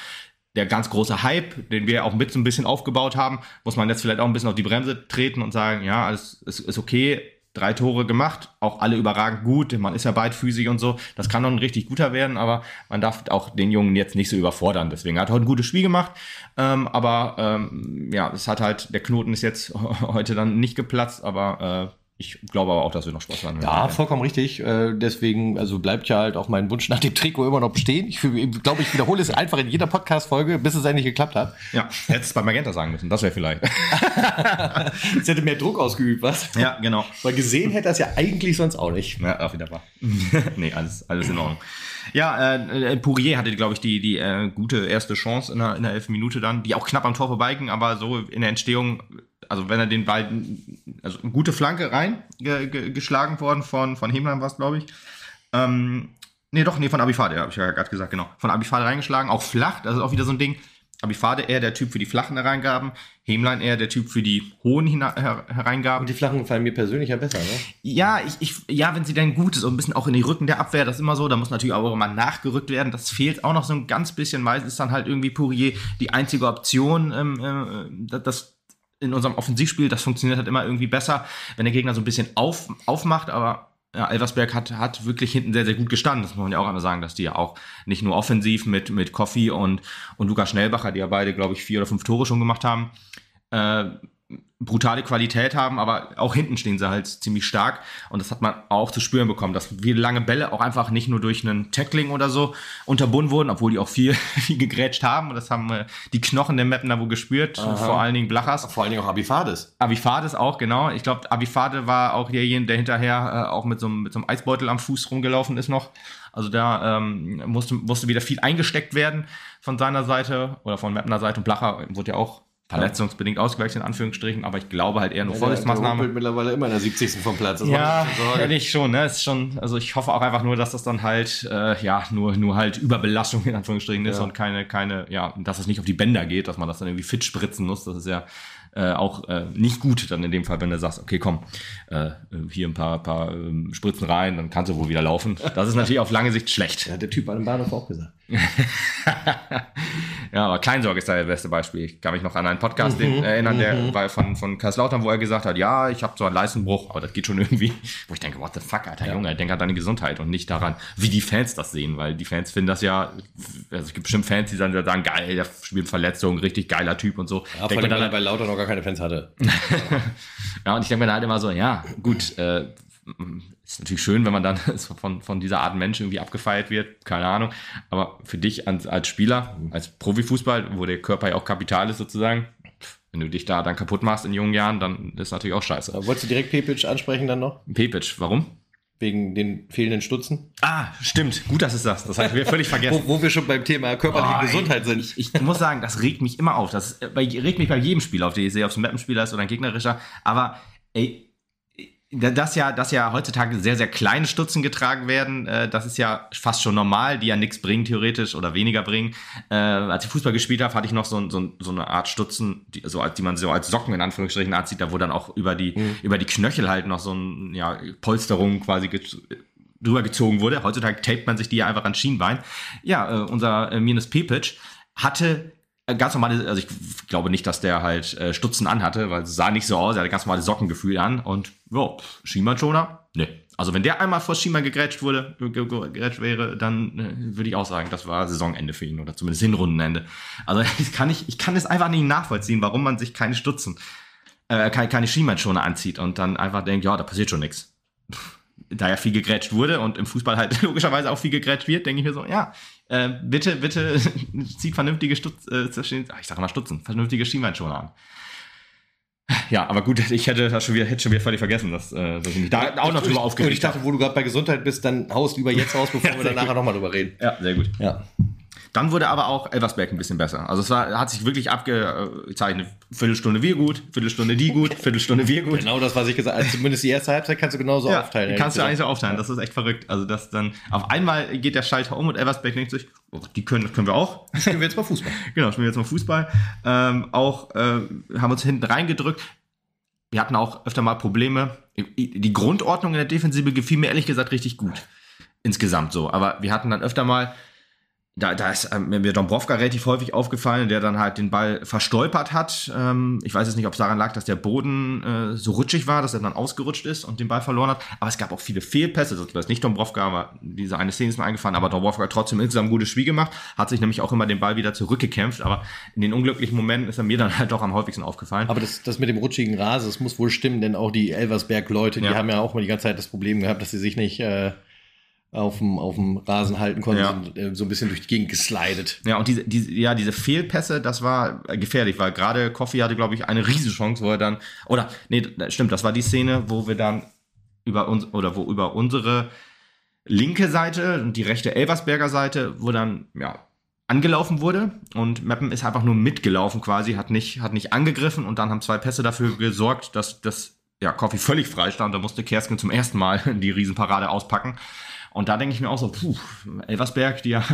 Der ganz große Hype, den wir auch mit so ein bisschen aufgebaut haben, muss man jetzt vielleicht auch ein bisschen auf die Bremse treten und sagen, ja, alles ist, okay, drei Tore gemacht, auch alle überragend gut. Man ist ja beidfüßig und so. Das kann noch ein richtig guter werden, aber man darf auch den Jungen jetzt nicht so überfordern. Deswegen hat er heute ein gutes Spiel gemacht. Ähm, aber ähm, ja, es hat halt, der Knoten ist jetzt heute dann nicht geplatzt, aber äh, ich glaube aber auch, dass wir noch Spaß haben. Ja, vollkommen richtig. Äh, deswegen, also bleibt ja halt auch mein Wunsch nach dem Trikot immer noch bestehen. Ich glaube, ich wiederhole es einfach in jeder Podcast-Folge, bis es endlich geklappt hat. Ja, hätte es bei Magenta sagen müssen. Das wäre vielleicht. Es hätte mehr Druck ausgeübt, was? Ja, genau. Weil gesehen hätte das ja eigentlich sonst auch nicht. Ja, auf wieder wahr. nee, alles, alles in Ordnung. Ja, äh, äh Pourier hatte, glaube ich, die, die äh, gute erste Chance in der, in der elften Minute dann, die auch knapp am Tor vorbeiging, aber so in der Entstehung also wenn er den Ball, also eine gute Flanke rein ge, ge, geschlagen worden von, von Hemlein war es, glaube ich. Ähm, nee, doch, nee, von Abifade, habe ich ja gerade gesagt, genau. Von Abifade reingeschlagen, auch flach, das ist auch wieder so ein Ding. Abifade eher der Typ für die flachen Hereingaben, Hemlein eher der Typ für die hohen Hereingaben. Und die flachen gefallen mir persönlich ja besser, ne? Ja, ich, ich, ja, wenn sie denn gut ist, so ein bisschen auch in die Rücken der Abwehr, das ist immer so, da muss natürlich auch immer nachgerückt werden, das fehlt auch noch so ein ganz bisschen, meistens ist dann halt irgendwie Pourier die einzige Option, ähm, äh, das in unserem Offensivspiel, das funktioniert halt immer irgendwie besser, wenn der Gegner so ein bisschen auf, aufmacht, aber ja, Elversberg hat, hat wirklich hinten sehr, sehr gut gestanden. Das muss man ja auch einmal sagen, dass die ja auch nicht nur offensiv mit, mit Koffi und, und Lukas Schnellbacher, die ja beide, glaube ich, vier oder fünf Tore schon gemacht haben, äh, brutale Qualität haben, aber auch hinten stehen sie halt ziemlich stark und das hat man auch zu spüren bekommen, dass viele lange Bälle auch einfach nicht nur durch einen Tackling oder so unterbunden wurden, obwohl die auch viel, viel gegrätscht haben und das haben äh, die Knochen der Mappen da wohl gespürt, Aha. vor allen Dingen Blachers. Vor allen Dingen auch Abifades. Abifades auch, genau. Ich glaube, Abifade war auch derjenige, der hinterher äh, auch mit so, mit so einem Eisbeutel am Fuß rumgelaufen ist noch. Also da ähm, musste, musste wieder viel eingesteckt werden von seiner Seite oder von Mapner Seite und Blacher wurde ja auch verletzungsbedingt ausgewechselt in Anführungsstrichen, aber ich glaube halt eher nur ja, Vorsichtsmaßnahme. Der mittlerweile immer in der 70. vom Platz. Das ja, ehrlich schon, ne? Ist schon, also ich hoffe auch einfach nur, dass das dann halt äh, ja nur nur halt Überbelastung in Anführungsstrichen ist und keine keine ja, dass es nicht auf die Bänder geht, dass man das dann irgendwie fit spritzen muss. Das ist ja äh, auch äh, nicht gut dann in dem Fall, wenn du sagst, okay, komm, äh, hier ein paar, paar ähm, Spritzen rein, dann kannst du wohl wieder laufen. Das ist natürlich auf lange Sicht schlecht. Ja, der Typ hat im Bahnhof auch gesagt. ja, aber Kleinsorge ist da das beste Beispiel. Ich kann mich noch an einen Podcast mhm, erinnern, der mhm. war von, von Kaiserslautern, wo er gesagt hat, ja, ich habe so einen Leistenbruch, aber das geht schon irgendwie. Wo ich denke, what the fuck, alter ja. Junge, denk an deine Gesundheit und nicht daran, wie die Fans das sehen, weil die Fans finden das ja, also es gibt bestimmt Fans, die dann sagen, geil, der spielt Verletzung, richtig geiler Typ und so. Ja, denkt man dann, bei Lauter noch gar keine Fans hatte. ja, und ich denke mir dann halt immer so, ja, gut, äh, ist natürlich schön, wenn man dann von, von dieser Art Mensch irgendwie abgefeiert wird, keine Ahnung. Aber für dich als, als Spieler, als Profifußball, wo der Körper ja auch Kapital ist sozusagen, wenn du dich da dann kaputt machst in jungen Jahren, dann ist natürlich auch scheiße. Aber wolltest du direkt Pepic ansprechen dann noch? Pepic, warum? Wegen den fehlenden Stutzen. Ah, stimmt. Gut, dass es das. Das habe ich völlig vergessen. wo, wo, wir schon beim Thema körperliche oh, Gesundheit sind. Ich, ich, muss sagen, das regt mich immer auf. Das regt mich bei jedem Spiel auf, den ich sehe, ob es ein Mappenspieler ist oder ein gegnerischer. Aber ey, dass ja, dass ja heutzutage sehr, sehr kleine Stutzen getragen werden, äh, das ist ja fast schon normal, die ja nichts bringen, theoretisch, oder weniger bringen. Äh, als ich Fußball gespielt habe, hatte ich noch so, so, so eine Art Stutzen, die, so, die man so als Socken in Anführungsstrichen anzieht, da wo dann auch über die, mhm. über die Knöchel halt noch so ein, ja, Polsterung quasi drüber gezogen wurde. Heutzutage tapet man sich die ja einfach an Schienbein. Ja, äh, unser äh, Minus Pepic hatte ganz normale, also ich glaube nicht, dass der halt äh, Stutzen anhatte, weil es sah nicht so aus, er hatte ganz normale Sockengefühl an und ja, Schiemann-Schoner? Nee. Also wenn der einmal vor Schiemann gegrätscht wurde, gegrätscht wäre, dann äh, würde ich auch sagen, das war Saisonende für ihn oder zumindest Hinrundenende. Also ich kann nicht, ich kann es einfach nicht nachvollziehen, warum man sich keine Stutzen, äh, keine, keine Schiemann-Schoner anzieht und dann einfach denkt, ja, da passiert schon nichts da ja viel gegrätscht wurde und im Fußball halt logischerweise auch viel gegrätscht wird, denke ich mir so, ja, äh, bitte, bitte zieht vernünftige Stutz, äh, ich sag mal Stutzen, vernünftige Schienbeinschoner an. Ja, aber gut, ich hätte das schon wieder, hätte schon wieder völlig vergessen, dass, äh, dass ich mich da auch noch drüber aufgeregt Und ich dachte, wo du gerade bei Gesundheit bist, dann haust lieber jetzt raus, bevor wir dann nachher nochmal drüber reden. Ja, sehr gut. Ja. Dann wurde aber auch Elversberg ein bisschen besser. Also es war, hat sich wirklich abgezeichnet. Viertelstunde wir gut, Viertelstunde die gut, Viertelstunde wir gut. Genau das, was ich gesagt habe. Also zumindest die erste Halbzeit kannst du genauso Ja, aufteilen. kannst du eigentlich so aufteilen. Das ist echt verrückt. Also das dann auf einmal geht der Schalter um und Elversberg denkt sich, oh, die können, das können wir auch. Spielen wir jetzt mal Fußball. Genau, spielen wir jetzt mal Fußball. Ähm, auch äh, haben uns hinten reingedrückt. Wir hatten auch öfter mal Probleme. Die Grundordnung in der Defensive gefiel mir ehrlich gesagt richtig gut. Insgesamt so. Aber wir hatten dann öfter mal, da, da ist ähm, mir Dombrovka relativ häufig aufgefallen, der dann halt den Ball verstolpert hat. Ähm, ich weiß jetzt nicht, ob es daran lag, dass der Boden äh, so rutschig war, dass er dann ausgerutscht ist und den Ball verloren hat. Aber es gab auch viele Fehlpässe. Das ist nicht Dombrovka, aber diese eine Szene ist mir eingefallen. Aber Dombrovka hat trotzdem insgesamt ein gutes Spiel gemacht, hat sich nämlich auch immer den Ball wieder zurückgekämpft. Aber in den unglücklichen Momenten ist er mir dann halt doch am häufigsten aufgefallen. Aber das, das mit dem rutschigen Rasen, das muss wohl stimmen, denn auch die Elversberg-Leute, die Ja. haben ja auch mal die ganze Zeit das Problem gehabt, dass sie sich nicht äh, auf dem auf dem Rasen halten konnten, Ja. sind äh, so ein bisschen durch die Gegend geslidet. Ja, und diese, diese, ja, diese Fehlpässe, das war äh, gefährlich, weil gerade Koffi hatte, glaube ich, eine Riesenchance, wo er dann, oder, nee, stimmt, das war die Szene, wo wir dann über uns, oder wo über unsere linke Seite und die rechte Elversberger Seite, wo dann, ja, angelaufen wurde und Meppen ist einfach nur mitgelaufen quasi, hat nicht, hat nicht angegriffen und dann haben zwei Pässe dafür gesorgt, dass das, ja, Koffi völlig frei stand, da musste Kersken zum ersten Mal die Riesenparade auspacken. Und da denke ich mir auch so, puh, Elversberg, die ja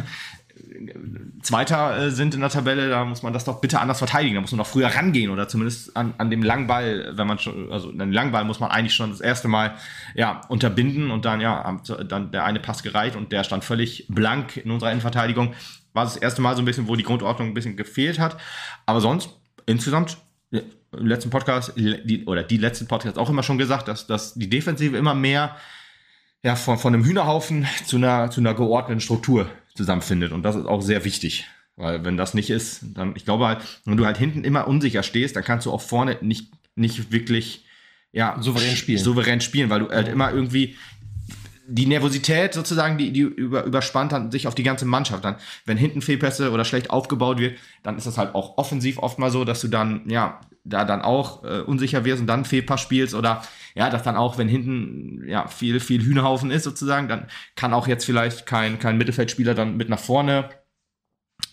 Zweiter äh, sind in der Tabelle, da muss man das doch bitte anders verteidigen. Da muss man doch früher rangehen oder zumindest an, an dem langen Ball, wenn man schon, also an den langen Ball muss man eigentlich schon das erste Mal ja unterbinden und dann ja dann der eine Pass gereicht und der stand völlig blank in unserer Innenverteidigung. War das erste Mal so ein bisschen, wo die Grundordnung ein bisschen gefehlt hat. Aber sonst insgesamt im letzten Podcast die, oder die letzten Podcasts auch immer schon gesagt, dass, dass die Defensive immer mehr ja, von, von einem Hühnerhaufen zu einer, zu einer geordneten Struktur zusammenfindet. Und das ist auch sehr wichtig. Weil wenn das nicht ist, dann, ich glaube halt, wenn du halt hinten immer unsicher stehst, dann kannst du auch vorne nicht, nicht wirklich, ja, Souverän spielen. Souverän spielen, weil du halt immer irgendwie die Nervosität sozusagen, die, die über, überspannt dann sich auf die ganze Mannschaft. Dann, wenn hinten Fehlpässe oder schlecht aufgebaut wird, dann ist das halt auch offensiv oft mal so, dass du dann, ja, da dann auch äh, unsicher wirst und dann Fehlpass spielst oder ja, dass dann auch, wenn hinten ja viel, viel Hühnerhaufen ist sozusagen, dann kann auch jetzt vielleicht kein, kein Mittelfeldspieler dann mit nach vorne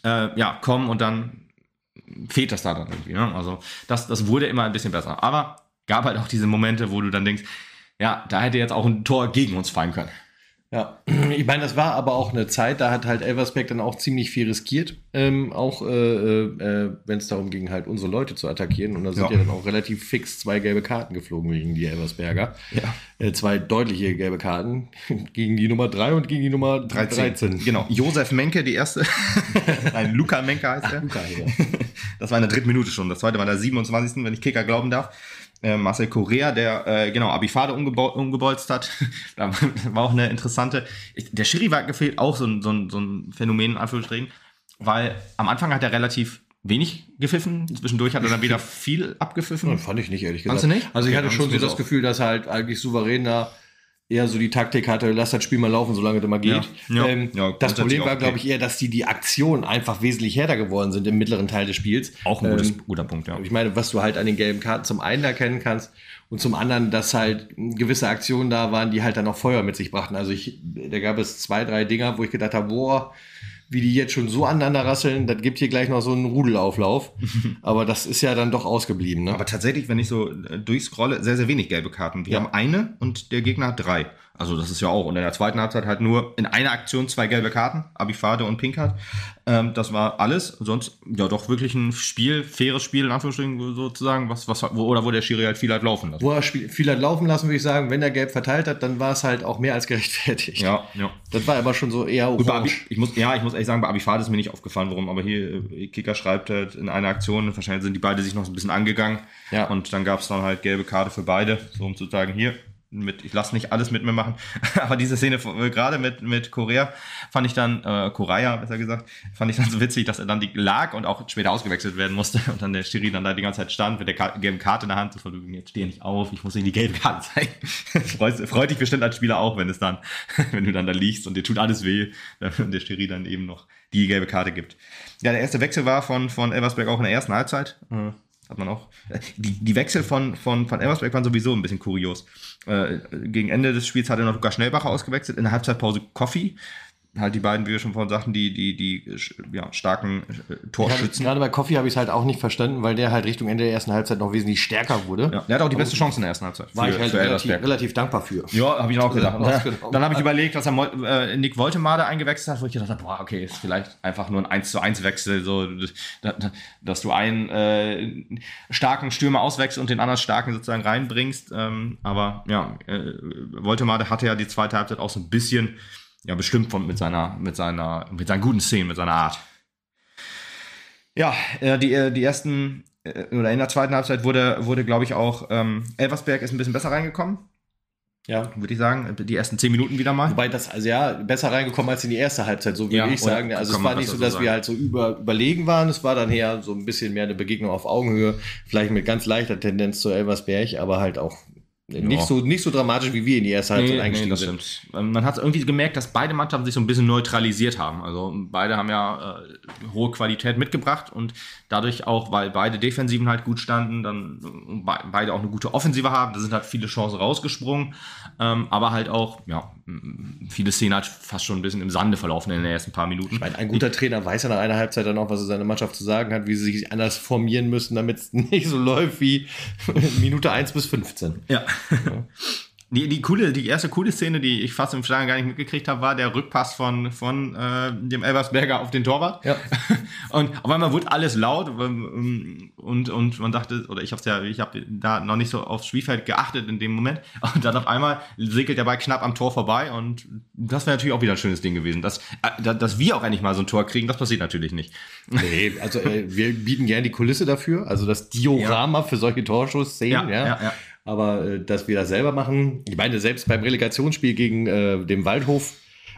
äh, ja, kommen und dann fehlt das da dann irgendwie. Ne? Also das, das wurde immer ein bisschen besser. Aber gab halt auch diese Momente, wo du dann denkst, ja, da hätte jetzt auch ein Tor gegen uns fallen können. Ja, ich meine, das war aber auch eine Zeit, da hat halt Elversberg dann auch ziemlich viel riskiert, ähm, auch äh, äh, wenn es darum ging, halt unsere Leute zu attackieren. Und da sind Ja. ja. dann auch relativ fix zwei gelbe Karten geflogen gegen die Elversberger. Ja. Äh, zwei deutliche gelbe Karten gegen die Nummer 3 und gegen die Nummer 13. Genau. Josef Menke, die erste. Nein, Luca Menke heißt er. Luca, ja. Das war in der dritten Minute schon. Das zweite war in der 27. wenn ich Kicker glauben darf. Äh, Marcel Correa, der äh, genau Abifade umgebol umgebolzt hat. da war auch eine interessante. Ich, der Schiri war gefehlt auch so ein, so ein, so ein Phänomen in Anführungsstrichen, weil am Anfang hat er relativ wenig gepfiffen. Zwischendurch hat er dann wieder viel abgepfiffen. Fand ich nicht, ehrlich gesagt. Fandst du nicht? Also ich Okay, hatte schon so das Gefühl, dass er halt eigentlich souverän da eher so die Taktik hatte, lass das Spiel mal laufen, solange das immer geht. Ja. Ja. Ähm, Ja, das Problem war, glaube ich, eher, dass die die Aktionen einfach wesentlich härter geworden sind im mittleren Teil des Spiels. Auch ein gutes, Ähm, guter Punkt, ja. ich meine, was du halt an den gelben Karten zum einen erkennen kannst und zum anderen, dass halt gewisse Aktionen da waren, die halt dann auch Feuer mit sich brachten. Also ich, da gab es zwei, drei Dinger, wo ich gedacht habe, boah, wie die jetzt schon so aneinander rasseln, das gibt hier gleich noch so einen Rudelauflauf. Aber das ist ja dann doch ausgeblieben, ne? Aber tatsächlich, wenn ich so äh, durchscrolle, sehr, sehr wenig gelbe Karten. Wir Ja. haben eine und der Gegner hat drei. Also das ist ja auch. Und in der zweiten Halbzeit halt nur in einer Aktion zwei gelbe Karten, Abifade und Pinkert. Ähm, das war alles. Sonst ja doch wirklich ein Spiel, faires Spiel, in Anführungsstrichen sozusagen, was, was, wo, oder wo der Schiri halt viel hat laufen lassen. Wo er viel hat laufen lassen, würde ich sagen, wenn er gelb verteilt hat, dann war es halt auch mehr als gerechtfertigt. Ja, ja. Das war aber schon so eher Gut, bei Abi, orange. ich muss, ja, ich muss ehrlich sagen, bei Abifade ist mir nicht aufgefallen, warum, aber hier, äh, Kicker schreibt halt in einer Aktion, wahrscheinlich sind die beide sich noch so ein bisschen angegangen. Ja. Und dann gab es dann halt gelbe Karte für beide, so um zu sagen, hier, mit, ich lasse nicht alles mit mir machen. aber diese Szene äh, gerade mit, mit Korea fand ich dann, äh, Korea besser gesagt, fand ich dann so witzig, dass er dann die lag und auch später ausgewechselt werden musste und dann der Schiri dann da die ganze Zeit stand mit der gelben Karte in der Hand, so von jetzt steh nicht auf, ich muss Ihnen die gelbe Karte zeigen. freut, freut dich bestimmt als Spieler auch, wenn es dann, wenn du dann da liegst und dir tut alles weh, und der Schiri dann eben noch die gelbe Karte gibt. Ja, der erste Wechsel war von, von Elversberg auch in der ersten Halbzeit. Äh, hat man auch. Die, die Wechsel von, von, von Elversberg waren sowieso ein bisschen kurios. Äh, gegen Ende des Spiels hat er noch Lukas Schnellbacher ausgewechselt, in der Halbzeitpause Koffi halt die beiden, wie wir schon vorhin sagten, die, die, die ja, starken äh, Torschützen. Gerade bei Koffi habe ich es halt auch nicht verstanden, weil der halt Richtung Ende der ersten Halbzeit noch wesentlich stärker wurde. Ja, der hat auch die beste Chance in der ersten Halbzeit. War für, ich halt relativ, relativ, dankbar für. Ja, habe ich auch gedacht. Genau. Dann habe ich überlegt, was er äh, Nick Woltemade eingewechselt hat, wo ich gedacht habe, boah, okay, ist vielleicht einfach nur ein 1 zu 1 Wechsel, so, dass du einen äh, starken Stürmer auswechselst und den anderen starken sozusagen reinbringst. Ähm, aber ja, äh, Woltemade hatte ja die zweite Halbzeit auch so ein bisschen ja, bestimmt von, mit seiner, mit seiner, mit seinen guten Szenen, mit seiner Art. Ja, äh, die, äh, die ersten, äh, oder in der zweiten Halbzeit wurde, wurde glaube ich, auch ähm, Elversberg ist ein bisschen besser reingekommen. Ja. Würde ich sagen, die ersten zehn Minuten wieder mal. Wobei das, also ja, besser reingekommen als in die erste Halbzeit, so würde ja, ich sagen. Also es war nicht so, dass so wir halt so über, überlegen waren. Es war dann eher so ein bisschen mehr eine Begegnung auf Augenhöhe. Vielleicht mit ganz leichter Tendenz zu Elversberg, aber halt auch nicht, so, nicht so dramatisch, wie wir in die erste Halbzeit nee, eingestiegen nee, sind. Stimmt. Ähm, man hat irgendwie gemerkt, dass beide Mannschaften sich so ein bisschen neutralisiert haben. Also beide haben ja äh, hohe Qualität mitgebracht und dadurch auch, weil beide Defensiven halt gut standen, dann äh, beide auch eine gute Offensive haben, da sind halt viele Chancen rausgesprungen, ähm, aber halt auch, ja, viele Szenen halt fast schon ein bisschen im Sande verlaufen in den ersten paar Minuten. Ich meine, ein guter Trainer weiß ja nach einer Halbzeit dann auch, was er seiner Mannschaft zu sagen hat, wie sie sich anders formieren müssen, damit es nicht so läuft wie Minute 1 bis 15. Ja. Ja. Die, die coole, die erste coole Szene, die ich fast im Stadion gar nicht mitgekriegt habe, war der Rückpass von, von äh, dem Elversberger auf den Torwart. Ja. Und auf einmal wurde alles laut ähm, und, und man dachte, oder ich habe ja, ich habe da noch nicht so aufs Spielfeld geachtet in dem Moment. Und dann auf einmal segelt der Ball knapp am Tor vorbei und das wäre natürlich auch wieder ein schönes Ding gewesen. Dass, äh, dass wir auch endlich mal so ein Tor kriegen, das passiert natürlich nicht. Nee, also äh, wir bieten gerne die Kulisse dafür, also das Diorama ja. für solche Torschussszenen, ja. ja. ja, ja. Aber äh, dass wir das selber machen, ich meine, selbst beim Relegationsspiel gegen äh, den Waldhof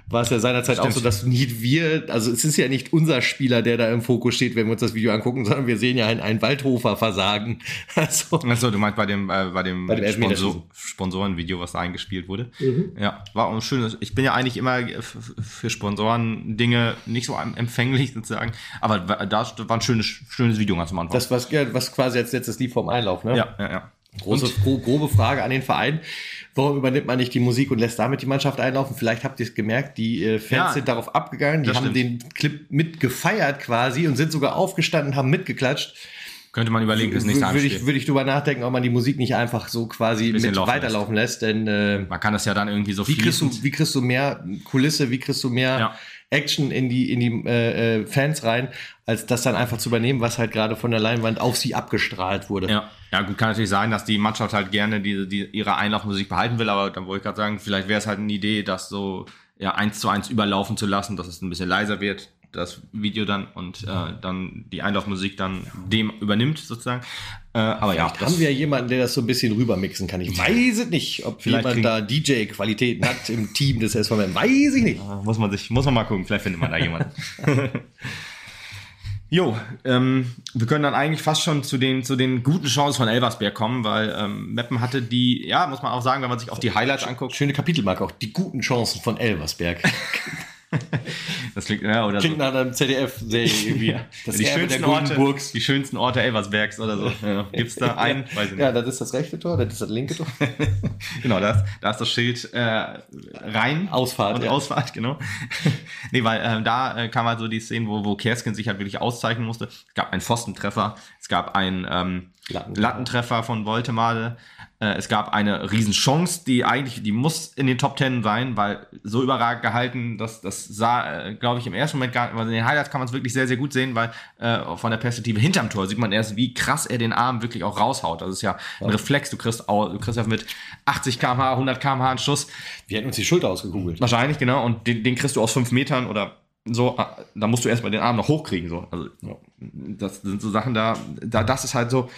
war es ja seinerzeit Stimmt. auch so, dass nicht wir, also es ist ja nicht unser Spieler, der da im Fokus steht, wenn wir uns das Video angucken, sondern wir sehen ja ein, ein Waldhofer Versagen. Also, Achso, du meinst bei dem, äh, bei dem, bei dem Sponsor Sponsorenvideo, was da eingespielt wurde. Mhm. Ja, war auch ein schönes. Ich bin ja eigentlich immer für Sponsoren Dinge nicht so empfänglich sozusagen, aber da war ein schönes, schönes Video ganz am Anfang. Das, was, was quasi als letztes lief vom Einlauf, ne? Ja, ja, ja. Große, grobe Frage an den Verein. Warum übernimmt man nicht die Musik und lässt damit die Mannschaft einlaufen? Vielleicht habt ihr es gemerkt, die äh, Fans ja, sind darauf abgegangen, die haben stimmt. den Clip mitgefeiert quasi und sind sogar aufgestanden, haben mitgeklatscht. Könnte man überlegen, das nächste Würde ich, würde ich drüber nachdenken, ob man die Musik nicht einfach so quasi mit weiterlaufen lässt. lässt denn äh, man kann das ja dann irgendwie so wie kriegst du Wie kriegst du mehr Kulisse, wie kriegst du mehr ja. Action in die, in die äh, äh, Fans rein, als das dann einfach zu übernehmen, was halt gerade von der Leinwand auf sie abgestrahlt wurde. Ja, ja gut, kann natürlich sein, dass die Mannschaft halt gerne die, die, ihre Einlaufmusik behalten will, aber dann wollte ich gerade sagen, vielleicht wäre es halt eine Idee, das so ja, eins zu eins überlaufen zu lassen, dass es ein bisschen leiser wird, das Video dann und äh, dann die Einlaufmusik dann dem übernimmt sozusagen. Äh, aber ja. haben wir jemanden, der das so ein bisschen rübermixen kann. Ich weiß es nicht, ob vielleicht jemand da DJ-Qualitäten hat im Team des SVM. Weiß ich nicht. muss man sich, muss man mal gucken. Vielleicht findet man da jemanden. Jo, ähm, wir können dann eigentlich fast schon zu den, zu den guten Chancen von Elversberg kommen, weil ähm, Meppen hatte die, ja, muss man auch sagen, wenn man sich auch die Highlights anguckt. Schöne Kapitelmarke auch, die guten Chancen von Elversberg. Das klingt, ja, oder klingt so. nach einer ZDF-Serie irgendwie. Das die, schönsten Orte, Burgs. die schönsten Orte Elversbergs oder so. Ja. Gibt es da einen? Weiß ich nicht. Ja, das ist das rechte Tor, das ist das linke Tor. genau, da ist, da ist das Schild äh, rein. Ausfahrt. Und ja. Ausfahrt, genau. nee, weil äh, da äh, kam halt so die Szene, wo, wo Kerskin sich halt wirklich auszeichnen musste. Es gab einen Pfostentreffer, es gab einen ähm, Lattentreffer von Voltemade. Äh, es gab eine Riesenchance, die eigentlich, die muss in den Top Ten sein, weil so überragend gehalten, dass das sah, äh, glaube ich, im ersten Moment gar nicht, also in den Highlights kann man es wirklich sehr, sehr gut sehen, weil äh, von der Perspektive hinterm Tor sieht man erst, wie krass er den Arm wirklich auch raushaut. Das ist ja ein Reflex, du kriegst, du kriegst ja mit 80 km/h, 100 km/h einen Schuss. Wir hätten uns die Schulter ausgekugelt. Wahrscheinlich, genau, und den, den kriegst du aus fünf Metern oder so, äh, da musst du erstmal den Arm noch hochkriegen, so. Also, das sind so Sachen da, da, das ist halt so,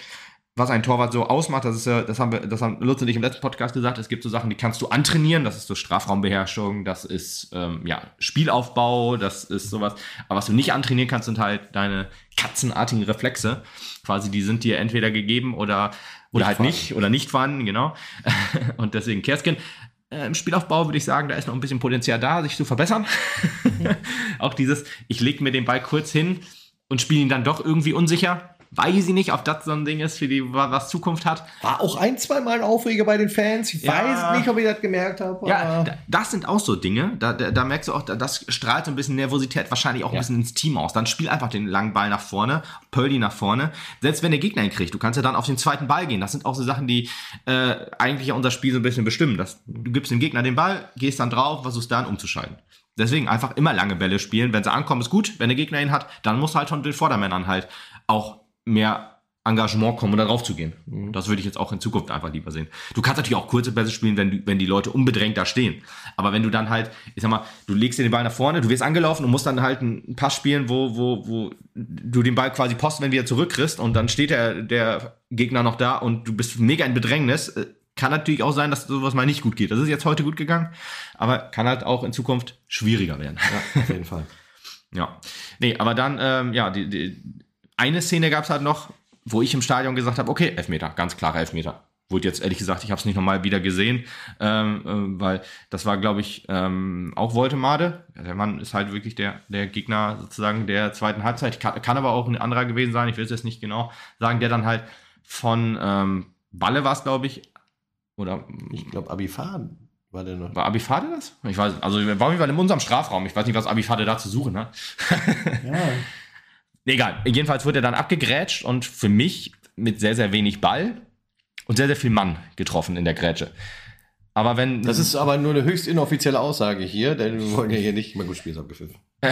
was ein Torwart so ausmacht, das ist ja, das haben wir, das haben Lutz und ich im letzten Podcast gesagt, es gibt so Sachen, die kannst du antrainieren, das ist so Strafraumbeherrschung, das ist ähm, ja Spielaufbau, das ist sowas. Aber was du nicht antrainieren kannst, sind halt deine katzenartigen Reflexe. Quasi, die sind dir entweder gegeben oder, oder nicht halt nicht oder nicht vorhanden, genau. und deswegen Kerskin. Äh, Im Spielaufbau würde ich sagen, da ist noch ein bisschen Potenzial da, sich zu verbessern. Auch dieses, ich lege mir den Ball kurz hin und spiele ihn dann doch irgendwie unsicher weiß ich nicht, ob das so ein Ding ist, für die was Zukunft hat. War auch ein, zwei Mal ein Aufreger bei den Fans. Ich ja. weiß nicht, ob ich das gemerkt habe. Ja, das sind auch so Dinge. Da, da, da, merkst du auch, das strahlt so ein bisschen Nervosität wahrscheinlich auch ein bisschen ins Team aus. Dann spiel einfach den langen Ball nach vorne, Purdy nach vorne. Selbst wenn der Gegner ihn kriegt, du kannst ja dann auf den zweiten Ball gehen. Das sind auch so Sachen, die äh, eigentlich ja unser Spiel so ein bisschen bestimmen. Das, du gibst dem Gegner den Ball, gehst dann drauf, versuchst dann umzuschalten. Deswegen einfach immer lange Bälle spielen. Wenn sie ankommen, ist gut. Wenn der Gegner ihn hat, dann muss halt von den Vordermännern halt auch mehr Engagement kommen, um da drauf zu gehen. Mhm. Das würde ich jetzt auch in Zukunft einfach lieber sehen. Du kannst natürlich auch kurze Pässe spielen, wenn, wenn die Leute unbedrängt da stehen. Aber wenn du dann halt, ich sag mal, du legst dir den Ball nach vorne, du wirst angelaufen und musst dann halt einen Pass spielen, wo, wo, wo du den Ball quasi post, wenn du wieder zurückkriegst und dann steht der, der Gegner noch da und du bist mega in Bedrängnis. Äh, kann natürlich auch sein, dass sowas mal nicht gut geht. Das ist jetzt heute gut gegangen, aber kann halt auch in Zukunft schwieriger werden. Ja, auf jeden Fall. Ja. Nee, aber dann, ähm, ja, die, die, eine Szene gab es halt noch, wo ich im Stadion gesagt habe, okay, Elfmeter, ganz klare Elfmeter. Wurde jetzt ehrlich gesagt, ich habe es nicht nochmal wieder gesehen, ähm, äh, weil das war, glaube ich, ähm, auch Woltemade. Der Mann ist halt wirklich der, der Gegner sozusagen der zweiten Halbzeit. Kann, kann aber auch ein anderer gewesen sein, ich will es jetzt nicht genau sagen, der dann halt von ähm, Balle war es, glaube ich, oder ich glaube Abifade war der noch. War Abifade das? Ich weiß, also war auf in unserem Strafraum. Ich weiß nicht, was Abifade da zu suchen hat. ja. Egal, jedenfalls wurde er dann abgegrätscht und für mich mit sehr, sehr wenig Ball und sehr, sehr viel Mann getroffen in der Grätsche. Aber wenn. Das ist aber nur eine höchst inoffizielle Aussage hier, denn wir wollen ja hier nicht mal gut spielen, abgepfiffen.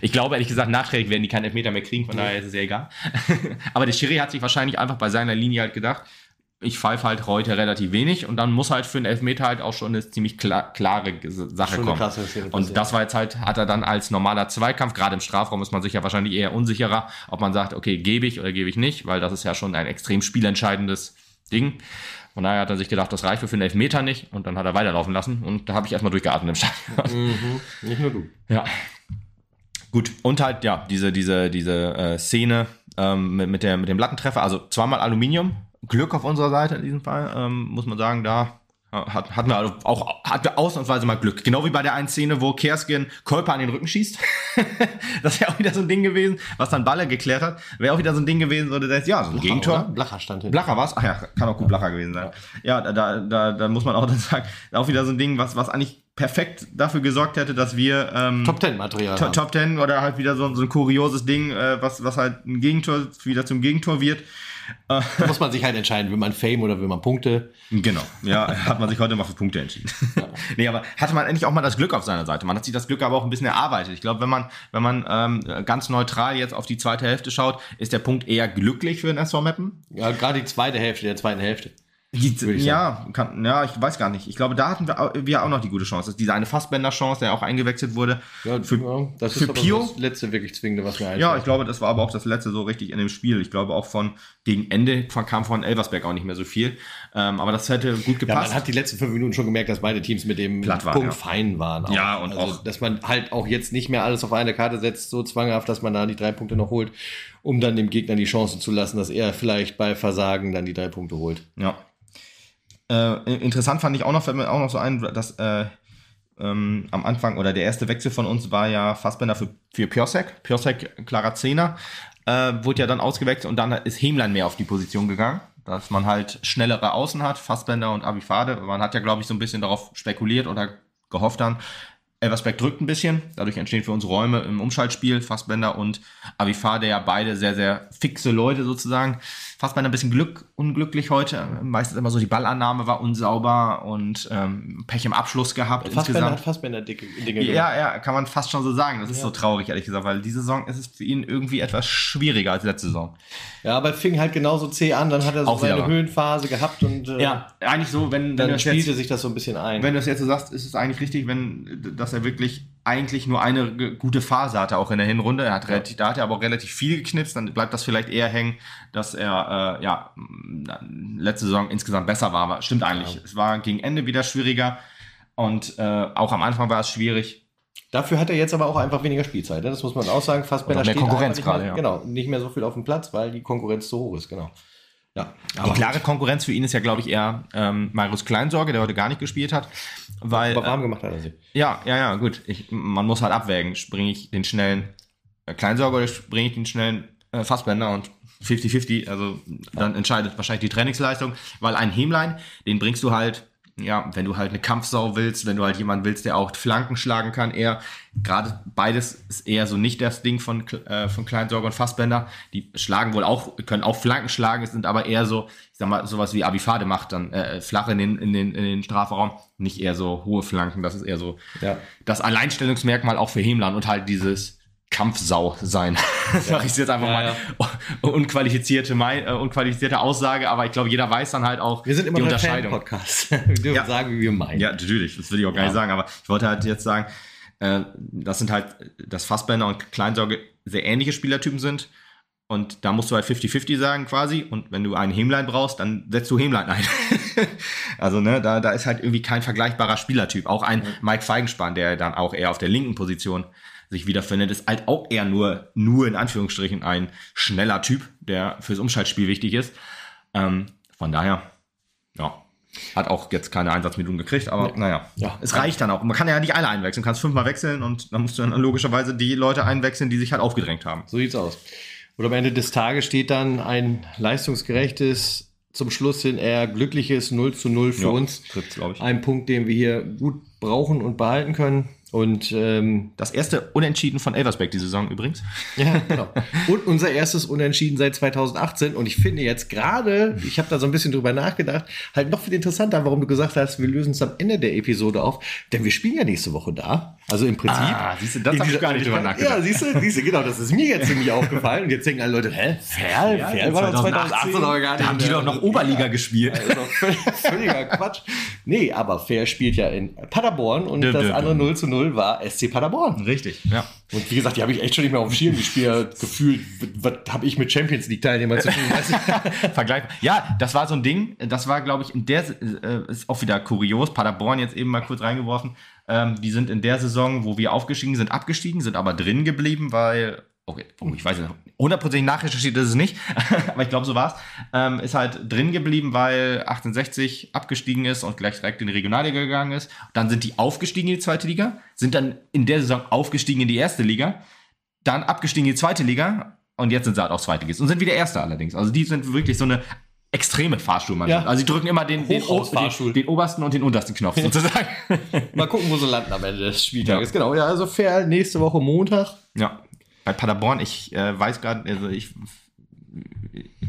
ich glaube, ehrlich gesagt, nachträglich werden die keinen Elfmeter mehr kriegen, von daher ist es ja egal. aber der Schiri hat sich wahrscheinlich einfach bei seiner Linie halt gedacht, ich pfeife halt heute relativ wenig und dann muss halt für einen Elfmeter halt auch schon eine ziemlich klar, klare Sache kommen. und das war jetzt halt, hat er dann als normaler Zweikampf, gerade im Strafraum ist man sich ja wahrscheinlich eher unsicherer, ob man sagt, okay, gebe ich oder gebe ich nicht, weil das ist ja schon ein extrem spielentscheidendes Ding. Von daher hat er sich gedacht, das reicht für einen Elfmeter nicht und dann hat er weiterlaufen lassen und da habe ich erstmal durchgeatmet im Stadion. Mhm, nicht nur du. Ja. Gut, und halt, ja, diese, diese, diese äh, Szene ähm, mit, mit, der, mit dem Lattentreffer, also zweimal Aluminium, Glück auf unserer Seite in diesem Fall, ähm, muss man sagen, da hat, hatten wir auch hatten wir ausnahmsweise mal Glück. Genau wie bei der einen Szene, wo Kerskin Kolper an den Rücken schießt. das wäre auch wieder so ein Ding gewesen, was dann Baller geklärt hat. Wäre auch wieder so ein Ding gewesen, wo du denkst, ja, so ein Blacher, Gegentor. Oder? Blacher stand hin. Blacher war's? Ach ja, kann auch gut Blacher gewesen sein. Ja, da, da, da, da muss man auch dann sagen, auch wieder so ein Ding, was, was eigentlich perfekt dafür gesorgt hätte, dass wir ähm, Top Ten Material to, Top Ten oder halt wieder so, so ein kurioses Ding, äh, was, was halt ein Gegentor wieder zum Gegentor wird. Da muss man sich halt entscheiden, will man Fame oder will man Punkte. Genau, ja, hat man sich heute mal für Punkte entschieden. Ja. nee, aber hatte man endlich auch mal das Glück auf seiner Seite. Man hat sich das Glück aber auch ein bisschen erarbeitet. Ich glaube, wenn man, wenn man ähm, ganz neutral jetzt auf die zweite Hälfte schaut, ist der Punkt eher glücklich für den SV Meppen. Ja, gerade die zweite Hälfte der zweiten Hälfte. Ja, kann, ja, ich weiß gar nicht. Ich glaube, da hatten wir, wir auch noch die gute Chance. Diese eine Fassbender-Chance, der auch eingewechselt wurde. Ja, für, ja, das für ist Pio. das letzte wirklich zwingende, was mir einfällt. Ja, ich glaube, das war aber auch das letzte so richtig in dem Spiel. Ich glaube auch von gegen Ende kam von Elversberg auch nicht mehr so viel. Ähm, aber das hätte gut gepasst. Ja, man hat die letzten fünf Minuten schon gemerkt, dass beide Teams mit dem waren, Punkt ja. fein waren. Auch. Ja, und also, auch. Dass man halt auch jetzt nicht mehr alles auf eine Karte setzt, so zwanghaft, dass man da die drei Punkte noch holt, um dann dem Gegner die Chance zu lassen, dass er vielleicht bei Versagen dann die drei Punkte holt. Ja. Äh, interessant fand ich auch noch, fällt mir auch noch so ein, dass äh, ähm, am Anfang oder der erste Wechsel von uns war ja Fassbender für, für Piosek. Piosek, klarer Zehner, äh, wurde ja dann ausgewechselt und dann ist Hemlein mehr auf die Position gegangen, dass man halt schnellere Außen hat, Fassbender und Abifade. Man hat ja, glaube ich, so ein bisschen darauf spekuliert oder gehofft dann, Elversberg drückt ein bisschen, dadurch entstehen für uns Räume im Umschaltspiel. Fassbender und Avifade ja beide sehr, sehr fixe Leute sozusagen. Fassbender ein bisschen Glück, unglücklich heute. Meistens immer so die Ballannahme war unsauber und ähm, Pech im Abschluss gehabt. Fassbender hat Fassbender dicke Dinge Ja, ja, kann man fast schon so sagen. Das ist ja. so traurig, ehrlich gesagt, weil diese Saison ist es für ihn irgendwie etwas schwieriger als letzte Saison. Ja, aber fing halt genauso zäh an, dann hat er so Auch seine Höhenphase gehabt und äh, ja, eigentlich so, wenn, dann wenn spielte jetzt, sich das so ein bisschen ein. Wenn du das jetzt so sagst, ist es eigentlich richtig, wenn, dass er wirklich eigentlich nur eine gute Phase hatte, auch in der Hinrunde. Er hat relativ, da hat er aber auch relativ viel geknipst, dann bleibt das vielleicht eher hängen, dass er äh, ja letzte Saison insgesamt besser war. Aber stimmt eigentlich. Ja. Es war gegen Ende wieder schwieriger und äh, auch am Anfang war es schwierig. Dafür hat er jetzt aber auch einfach weniger Spielzeit. Ne? Das muss man auch sagen. Fast mehr Konkurrenz gerade. Ja. Genau, nicht mehr so viel auf dem Platz, weil die Konkurrenz zu hoch ist. Genau. Ja, die klare Konkurrenz für ihn ist ja, glaube ich, eher ähm, Marius Kleinsorge, der heute gar nicht gespielt hat. Weil, Aber warm gemacht hat er sich. Ja, ja, ja, gut. Ich, man muss halt abwägen. Springe ich den schnellen äh, Kleinsorge oder springe ich den schnellen äh, Fassbender und 50-50, also dann entscheidet wahrscheinlich die Trainingsleistung, weil ein Hämlein, den bringst du halt ja, wenn du halt eine Kampfsau willst, wenn du halt jemanden willst, der auch Flanken schlagen kann, eher, gerade beides ist eher so nicht das Ding von, äh, von Kleinsorger und Fassbender. Die schlagen wohl auch, können auch Flanken schlagen, sind aber eher so, ich sag mal, sowas wie Abifade macht, dann äh, flach in den, in, den, in den Strafraum, nicht eher so hohe Flanken. Das ist eher so ja. das Alleinstellungsmerkmal auch für Hemlan und halt dieses Kampfsau sein. Sag ich jetzt einfach ja, mal. Ja. Unqualifizierte, äh, unqualifizierte Aussage, aber ich glaube, jeder weiß dann halt auch wir sind immer die Unterscheidung. Podcast. wir dürfen ja. sagen, wie wir meinen. Ja, natürlich. Das will ich auch gar nicht sagen, aber ich wollte halt jetzt sagen, äh, das sind halt, dass Fassbender und Kleinsorge sehr ähnliche Spielertypen sind. Und da musst du halt 50-50 sagen quasi. Und wenn du einen Hemlein brauchst, dann setzt du Hemlein ein. also, ne, da, da ist halt irgendwie kein vergleichbarer Spielertyp. Auch ein Mike Feigenspan, der dann auch eher auf der linken Position sich wiederfindet, ist halt auch eher nur, nur in Anführungsstrichen ein schneller Typ, der fürs Umschaltspiel wichtig ist. Ähm, von daher, ja, hat auch jetzt keine Einsatzminuten gekriegt, aber nee. naja, ja. es reicht dann auch. Man kann ja nicht alle einwechseln, du kannst fünfmal wechseln und dann musst du dann logischerweise die Leute einwechseln, die sich halt aufgedrängt haben. So sieht's aus. Und am Ende des Tages steht dann ein leistungsgerechtes, zum Schluss hin eher glückliches 0 zu 0 für ja, uns. Ein Punkt, den wir hier gut brauchen und behalten können. Und ähm, das erste Unentschieden von Elversberg die Saison übrigens. Ja, genau. Und unser erstes Unentschieden seit 2018. Und ich finde jetzt gerade, ich habe da so ein bisschen drüber nachgedacht, halt noch viel interessanter, warum du gesagt hast, wir lösen es am Ende der Episode auf. Denn wir spielen ja nächste Woche da. Also im Prinzip. Ah, siehst du, das habe ich gar nicht drüber nachgedacht. Ja, siehst du, siehst du, genau, das ist mir jetzt nämlich aufgefallen. Und jetzt denken alle Leute, hä, Ferl? Ja, Ferl war doch 2018 oder gar nicht. Da haben die doch noch Oberliga gespielt. Also völliger Quatsch. Nee, aber Fair spielt ja in Paderborn und düm, das düm, andere 0 zu 0 war SC Paderborn. Richtig, ja. Und wie gesagt, die habe ich echt schon nicht mehr auf dem Schirm. Die Spieler gefühlt, was habe ich mit Champions League-Teilnehmern zu tun? Vergleich. Ja, das war so ein Ding. Das war, glaube ich, in der äh, ist auch wieder kurios. Paderborn jetzt eben mal kurz reingeworfen ähm, die sind in der Saison, wo wir aufgestiegen sind, abgestiegen, sind aber drin geblieben, weil okay, oh, ich weiß nicht, hundertprozentig nachrecherchiert ist es nicht, aber ich glaube, so war es, ähm, ist halt drin geblieben, weil 1860 abgestiegen ist und gleich direkt in die Regionalliga gegangen ist. Dann sind die aufgestiegen in die zweite Liga, sind dann in der Saison aufgestiegen in die erste Liga, dann abgestiegen in die zweite Liga und jetzt sind sie halt auch Zweitligist und sind wieder Erste allerdings. Also die sind wirklich so eine extreme Fahrstuhlmannschaft. Ja. Also sie drücken immer den, den, den, den, obersten und den untersten Knopf sozusagen. Mal gucken, wo sie landen am Ende des Spieltages. Ja. Genau, ja, also fair nächste Woche Montag. Ja, bei Paderborn, ich äh, weiß gerade, also ich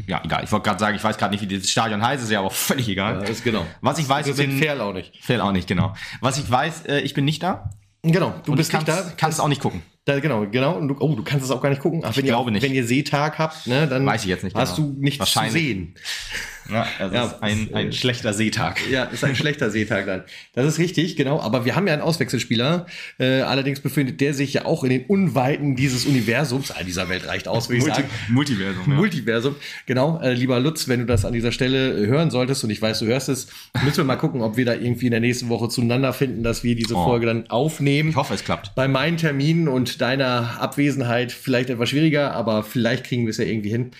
ja, egal. Ich wollte gerade sagen, ich weiß gerade nicht, wie das Stadion heißt, ist ja aber völlig egal. Ja, ist genau. Was ich weiß, ich bin Fair auch nicht. Fair auch nicht, genau. Was ich weiß, äh, ich bin nicht da. Genau, du bist nicht da. Kannst auch nicht gucken. Da, genau, genau. Und du, oh, du kannst es auch gar nicht gucken. Ach, wenn ich glaube ihr, nicht. Wenn ihr Seetag habt, ne, dann weiß ich jetzt nicht. Hast genau. du nichts zu sehen. Ja, also ja, ist ein, ein schlechter Seetag. Ja, ist ein schlechter Seetag dann. Das ist richtig, genau. Aber wir haben ja einen Auswechselspieler. Äh, allerdings befindet der sich ja auch in den Unweiten dieses Universums. Ah, dieser Welt reicht aus, würde ich Multi sagen. Multiversum. Ja. Multiversum. Genau. Äh, lieber Lutz, wenn du das an dieser Stelle hören solltest und ich weiß, du hörst es, müssen wir mal gucken, ob wir da irgendwie in der nächsten Woche zueinander finden, dass wir diese oh. Folge dann aufnehmen. Ich hoffe, es klappt. Bei meinen Terminen und deiner Abwesenheit vielleicht etwas schwieriger, aber vielleicht kriegen wir es ja irgendwie hin.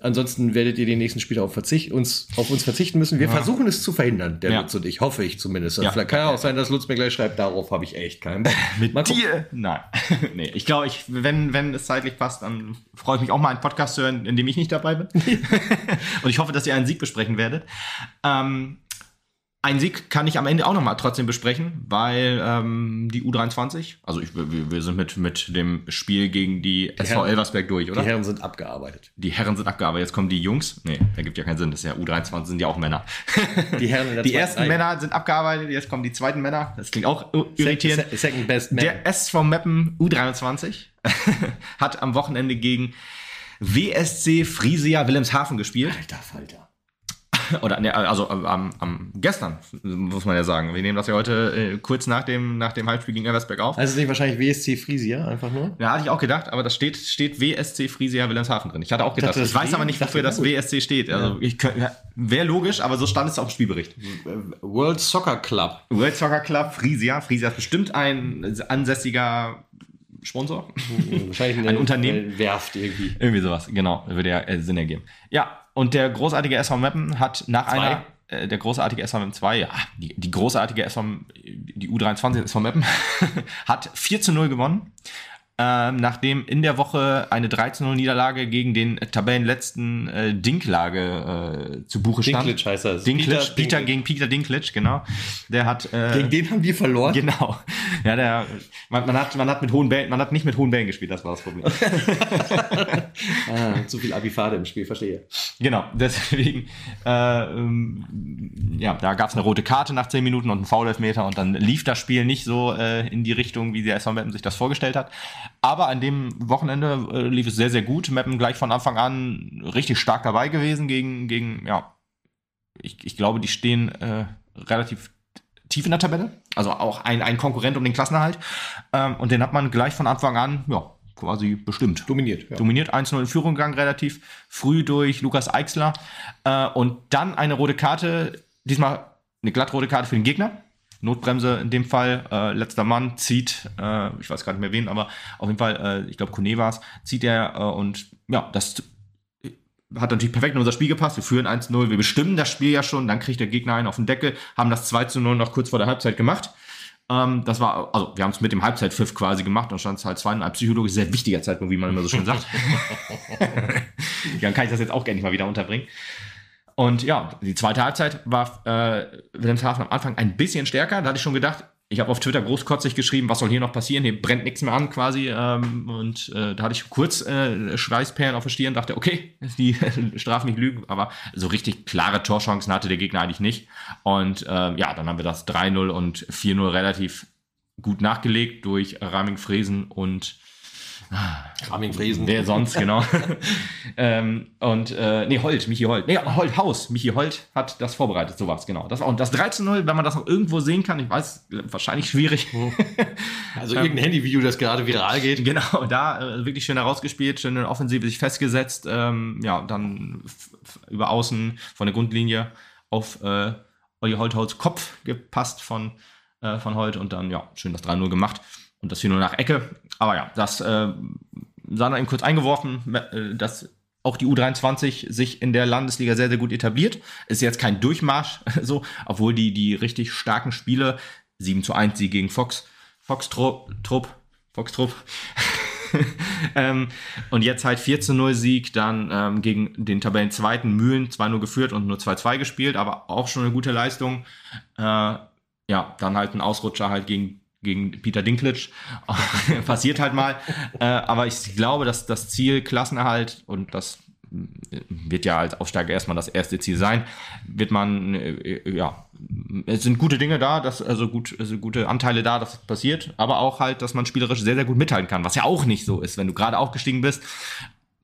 Ansonsten werdet ihr den nächsten Spieler auf, Verzicht, uns, auf uns verzichten müssen. Wir ja. versuchen es zu verhindern, der ja. Lutz und ich. Hoffe ich zumindest. Ja. Vielleicht kann ja auch sein, dass Lutz mir gleich schreibt, darauf habe ich echt keinen Bock. Mit mal dir? Nein. nee, ich glaube, ich, wenn, wenn es zeitlich passt, dann freue ich mich auch mal einen Podcast zu hören, in dem ich nicht dabei bin. und ich hoffe, dass ihr einen Sieg besprechen werdet. Ähm, ein Sieg kann ich am Ende auch nochmal trotzdem besprechen, weil ähm, die U23, also ich, wir, wir, sind mit, mit dem Spiel gegen die, die SV Herren, Elversberg durch, oder? Die Herren sind abgearbeitet. Die Herren sind abgearbeitet. Jetzt kommen die Jungs. Nee, da gibt ja keinen Sinn. Das ist ja U23 sind ja auch Männer. Die Herren Die ersten Reihe. Männer sind abgearbeitet, jetzt kommen die zweiten Männer. Das klingt auch irritierend. Second best man. Der SV Meppen U23 hat am Wochenende gegen WSC Friesia Wilhelmshaven gespielt. Alter Falter. oder ne, also am, am gestern, muss man ja sagen. Wir nehmen das ja heute äh, kurz nach dem, nach dem Halbspiel gegen Eversberg auf. Also ist nicht wahrscheinlich WSC Friesia, einfach nur? Ja, hatte ich auch gedacht, aber da steht, steht WSC Friesia Wilhelmshaven drin. Ich hatte auch gedacht, ich, ich weiß aber nicht, wofür das WSC steht. Also ja. wäre logisch, aber so stand es auf dem Spielbericht. World Soccer Club. World Soccer Club, Friesia. Friesia ist bestimmt ein ansässiger Sponsor. Wahrscheinlich ein Unternehmen. Werft irgendwie. Irgendwie sowas, genau, würde ja äh, Sinn ergeben. Ja, und der großartige SV Meppen hat nach Zwei. einer, äh, der großartige SV Meppen 2, ja, die, die großartige SV, die U23 SV Meppen, hat 4 zu 0 gewonnen. Ähm, nachdem in der Woche eine 13-0-Niederlage gegen den Tabellenletzten äh, Dinklage äh, zu Buche stand. Dinklage heißt das. Dinklage, Peter Peter, gegen Peter Dinklage, genau. Der hat äh, Gegen den haben wir verloren. Genau. Ja, der, man, man, hat, man hat mit hohen Bällen, man hat nicht mit hohen Bällen gespielt, das war das Problem. Ah, zu viel Abifade im Spiel, verstehe. genau, deswegen, äh, ähm, ja, da gab es eine rote Karte nach 10 Minuten und einen Foul-Elfmeter und dann lief das Spiel nicht so äh, in die Richtung, wie der SV Meppen sich das vorgestellt hat. Aber an dem Wochenende äh, lief es sehr, sehr gut. Meppen gleich von Anfang an richtig stark dabei gewesen gegen, gegen ja, ich, ich glaube, die stehen äh, relativ tief in der Tabelle. Also auch ein, ein Konkurrent um den Klassenerhalt. Ähm, und den hat man gleich von Anfang an, ja, quasi bestimmt. Dominiert. Ja. Dominiert 1-0 in Führung gegangen, relativ früh durch Lukas Eichsler. Äh, und dann eine rote Karte, diesmal eine glattrote Karte für den Gegner. Notbremse in dem Fall, äh, letzter Mann zieht, äh, ich weiß gar nicht mehr wen, aber auf jeden Fall, äh, ich glaube Kone war es, zieht er äh, und ja, das hat natürlich perfekt in unser Spiel gepasst. Wir führen 1-0, wir bestimmen das Spiel ja schon, dann kriegt der Gegner einen auf den Deckel, haben das 2-0 noch kurz vor der Halbzeit gemacht. Ähm, das war, also wir haben es mit dem Halbzeitpfiff quasi gemacht und stand es halt 2 psychologisch sehr wichtiger Zeitpunkt, wie man immer so schön sagt. dann kann ich das jetzt auch gerne mal wieder unterbringen. Und ja, die zweite Halbzeit war äh, Wilhelmshaven am Anfang ein bisschen stärker. Da hatte ich schon gedacht, ich habe auf Twitter großkotzig geschrieben, was soll hier noch passieren? Hier brennt nichts mehr an quasi. Ähm, und äh, da hatte ich kurz äh, Schweißperlen auf der Stirn, dachte, okay, die strafen mich lügen. Aber so richtig klare Torchancen hatte der Gegner eigentlich nicht. Und ähm, ja, dann haben wir das 3-0 und 4-0 relativ gut nachgelegt durch Raming Fresen und Kraming Friesen. Wer sonst, genau. ähm, und, äh, nee, Holt, Michi Holt. Nee, Holt, Haus. Michi Holt hat das vorbereitet, sowas, genau. Das und das 13-0, wenn man das noch irgendwo sehen kann, ich weiß, wahrscheinlich schwierig. Also irgendein Handyvideo, das gerade viral geht. genau, da äh, wirklich schön herausgespielt, schön in der Offensive sich festgesetzt, ähm, ja, dann über außen von der Grundlinie auf äh, Olli Holtholz Kopf gepasst von, äh, von Holt und dann, ja, schön das 3-0 gemacht und das 4-0 nach Ecke. Aber ja, das äh, Sander eben kurz eingeworfen, äh, dass auch die U23 sich in der Landesliga sehr, sehr gut etabliert. Ist jetzt kein Durchmarsch, so, obwohl die, die richtig starken Spiele, 7 zu 1 Sieg gegen Fox, Fox Trupp, Fox Trupp, ähm, und jetzt halt 4 zu 0 Sieg, dann ähm, gegen den Tabellenzweiten Mühlen 2-0 geführt und nur 2-2 gespielt, aber auch schon eine gute Leistung. Äh, ja, dann halt ein Ausrutscher halt gegen gegen Peter Dinklage. Passiert halt mal. Äh, aber ich glaube, dass das Ziel Klassenerhalt und das wird ja als Aufsteiger erstmal das erste Ziel sein, wird man, äh, ja, es sind gute Dinge da, dass, also, gut, also gute Anteile da, dass das passiert, aber auch halt, dass man spielerisch sehr, sehr gut mithalten kann, was ja auch nicht so ist, wenn du gerade aufgestiegen bist.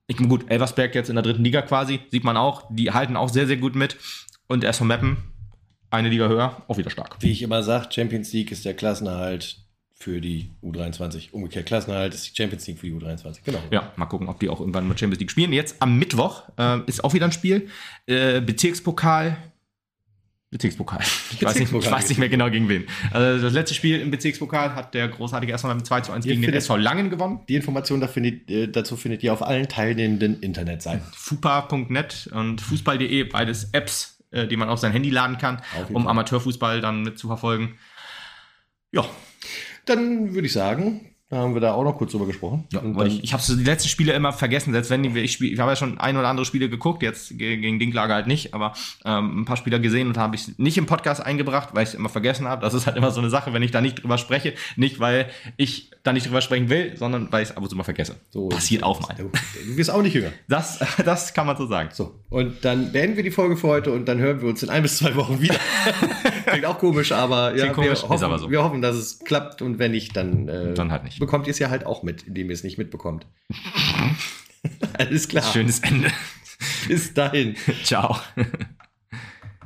Ich, gut, Elversberg jetzt in der dritten Liga quasi, sieht man auch, die halten auch sehr, sehr gut mit. Und erst von Meppen, eine Liga höher, auch wieder stark. Wie ich immer sage, Champions League ist der Klassenerhalt für die U23. Umgekehrt, Klassenerhalt ist die Champions League für die U23. Genau. Ja, mal gucken, ob die auch irgendwann mal Champions League spielen. Jetzt am Mittwoch äh, ist auch wieder ein Spiel. Äh, Bezirkspokal. Bezirkspokal. Ich, weiß nicht, ich weiß nicht mehr genau gegen wen. Also das letzte Spiel im Bezirkspokal hat der großartige erstmal mit 2 zu 1 Ihr gegen den SV Langen gewonnen. Die Information da findet, äh, dazu findet ihr auf allen teilnehmenden Internetseiten. fupa.net und fußball.de, beides Apps, äh, die man auf sein Handy laden kann, um Fall. Amateurfußball dann mit zu verfolgen. Ja, Dann würde ich sagen, da haben wir da auch noch kurz drüber gesprochen. Ja, weil ich, ich habe so die letzten Spiele immer vergessen, selbst wenn ich, spiel, ich habe ja schon ein oder andere Spiele geguckt, jetzt ge- gegen Dinklage halt nicht, aber ähm, ein paar Spieler gesehen und habe ich nicht im Podcast eingebracht, weil ich es immer vergessen habe. Das ist halt immer so eine Sache, wenn ich da nicht drüber spreche, nicht weil ich da nicht drüber sprechen will, sondern weil ich es ab und zu mal vergesse. so, Passiert auch mal. Du wirst auch nicht jünger. Das, das kann man so sagen. So, und dann beenden wir die Folge für heute und dann hören wir uns in ein bis zwei Wochen wieder. Klingt auch komisch, aber ja, komisch, wir, hoffen, so. wir hoffen, dass es klappt und wenn nicht, dann, äh, Dann halt nicht. bekommt ihr es ja halt auch mit, indem ihr es nicht mitbekommt. Alles klar. Schönes Ende. Bis dahin. Ciao.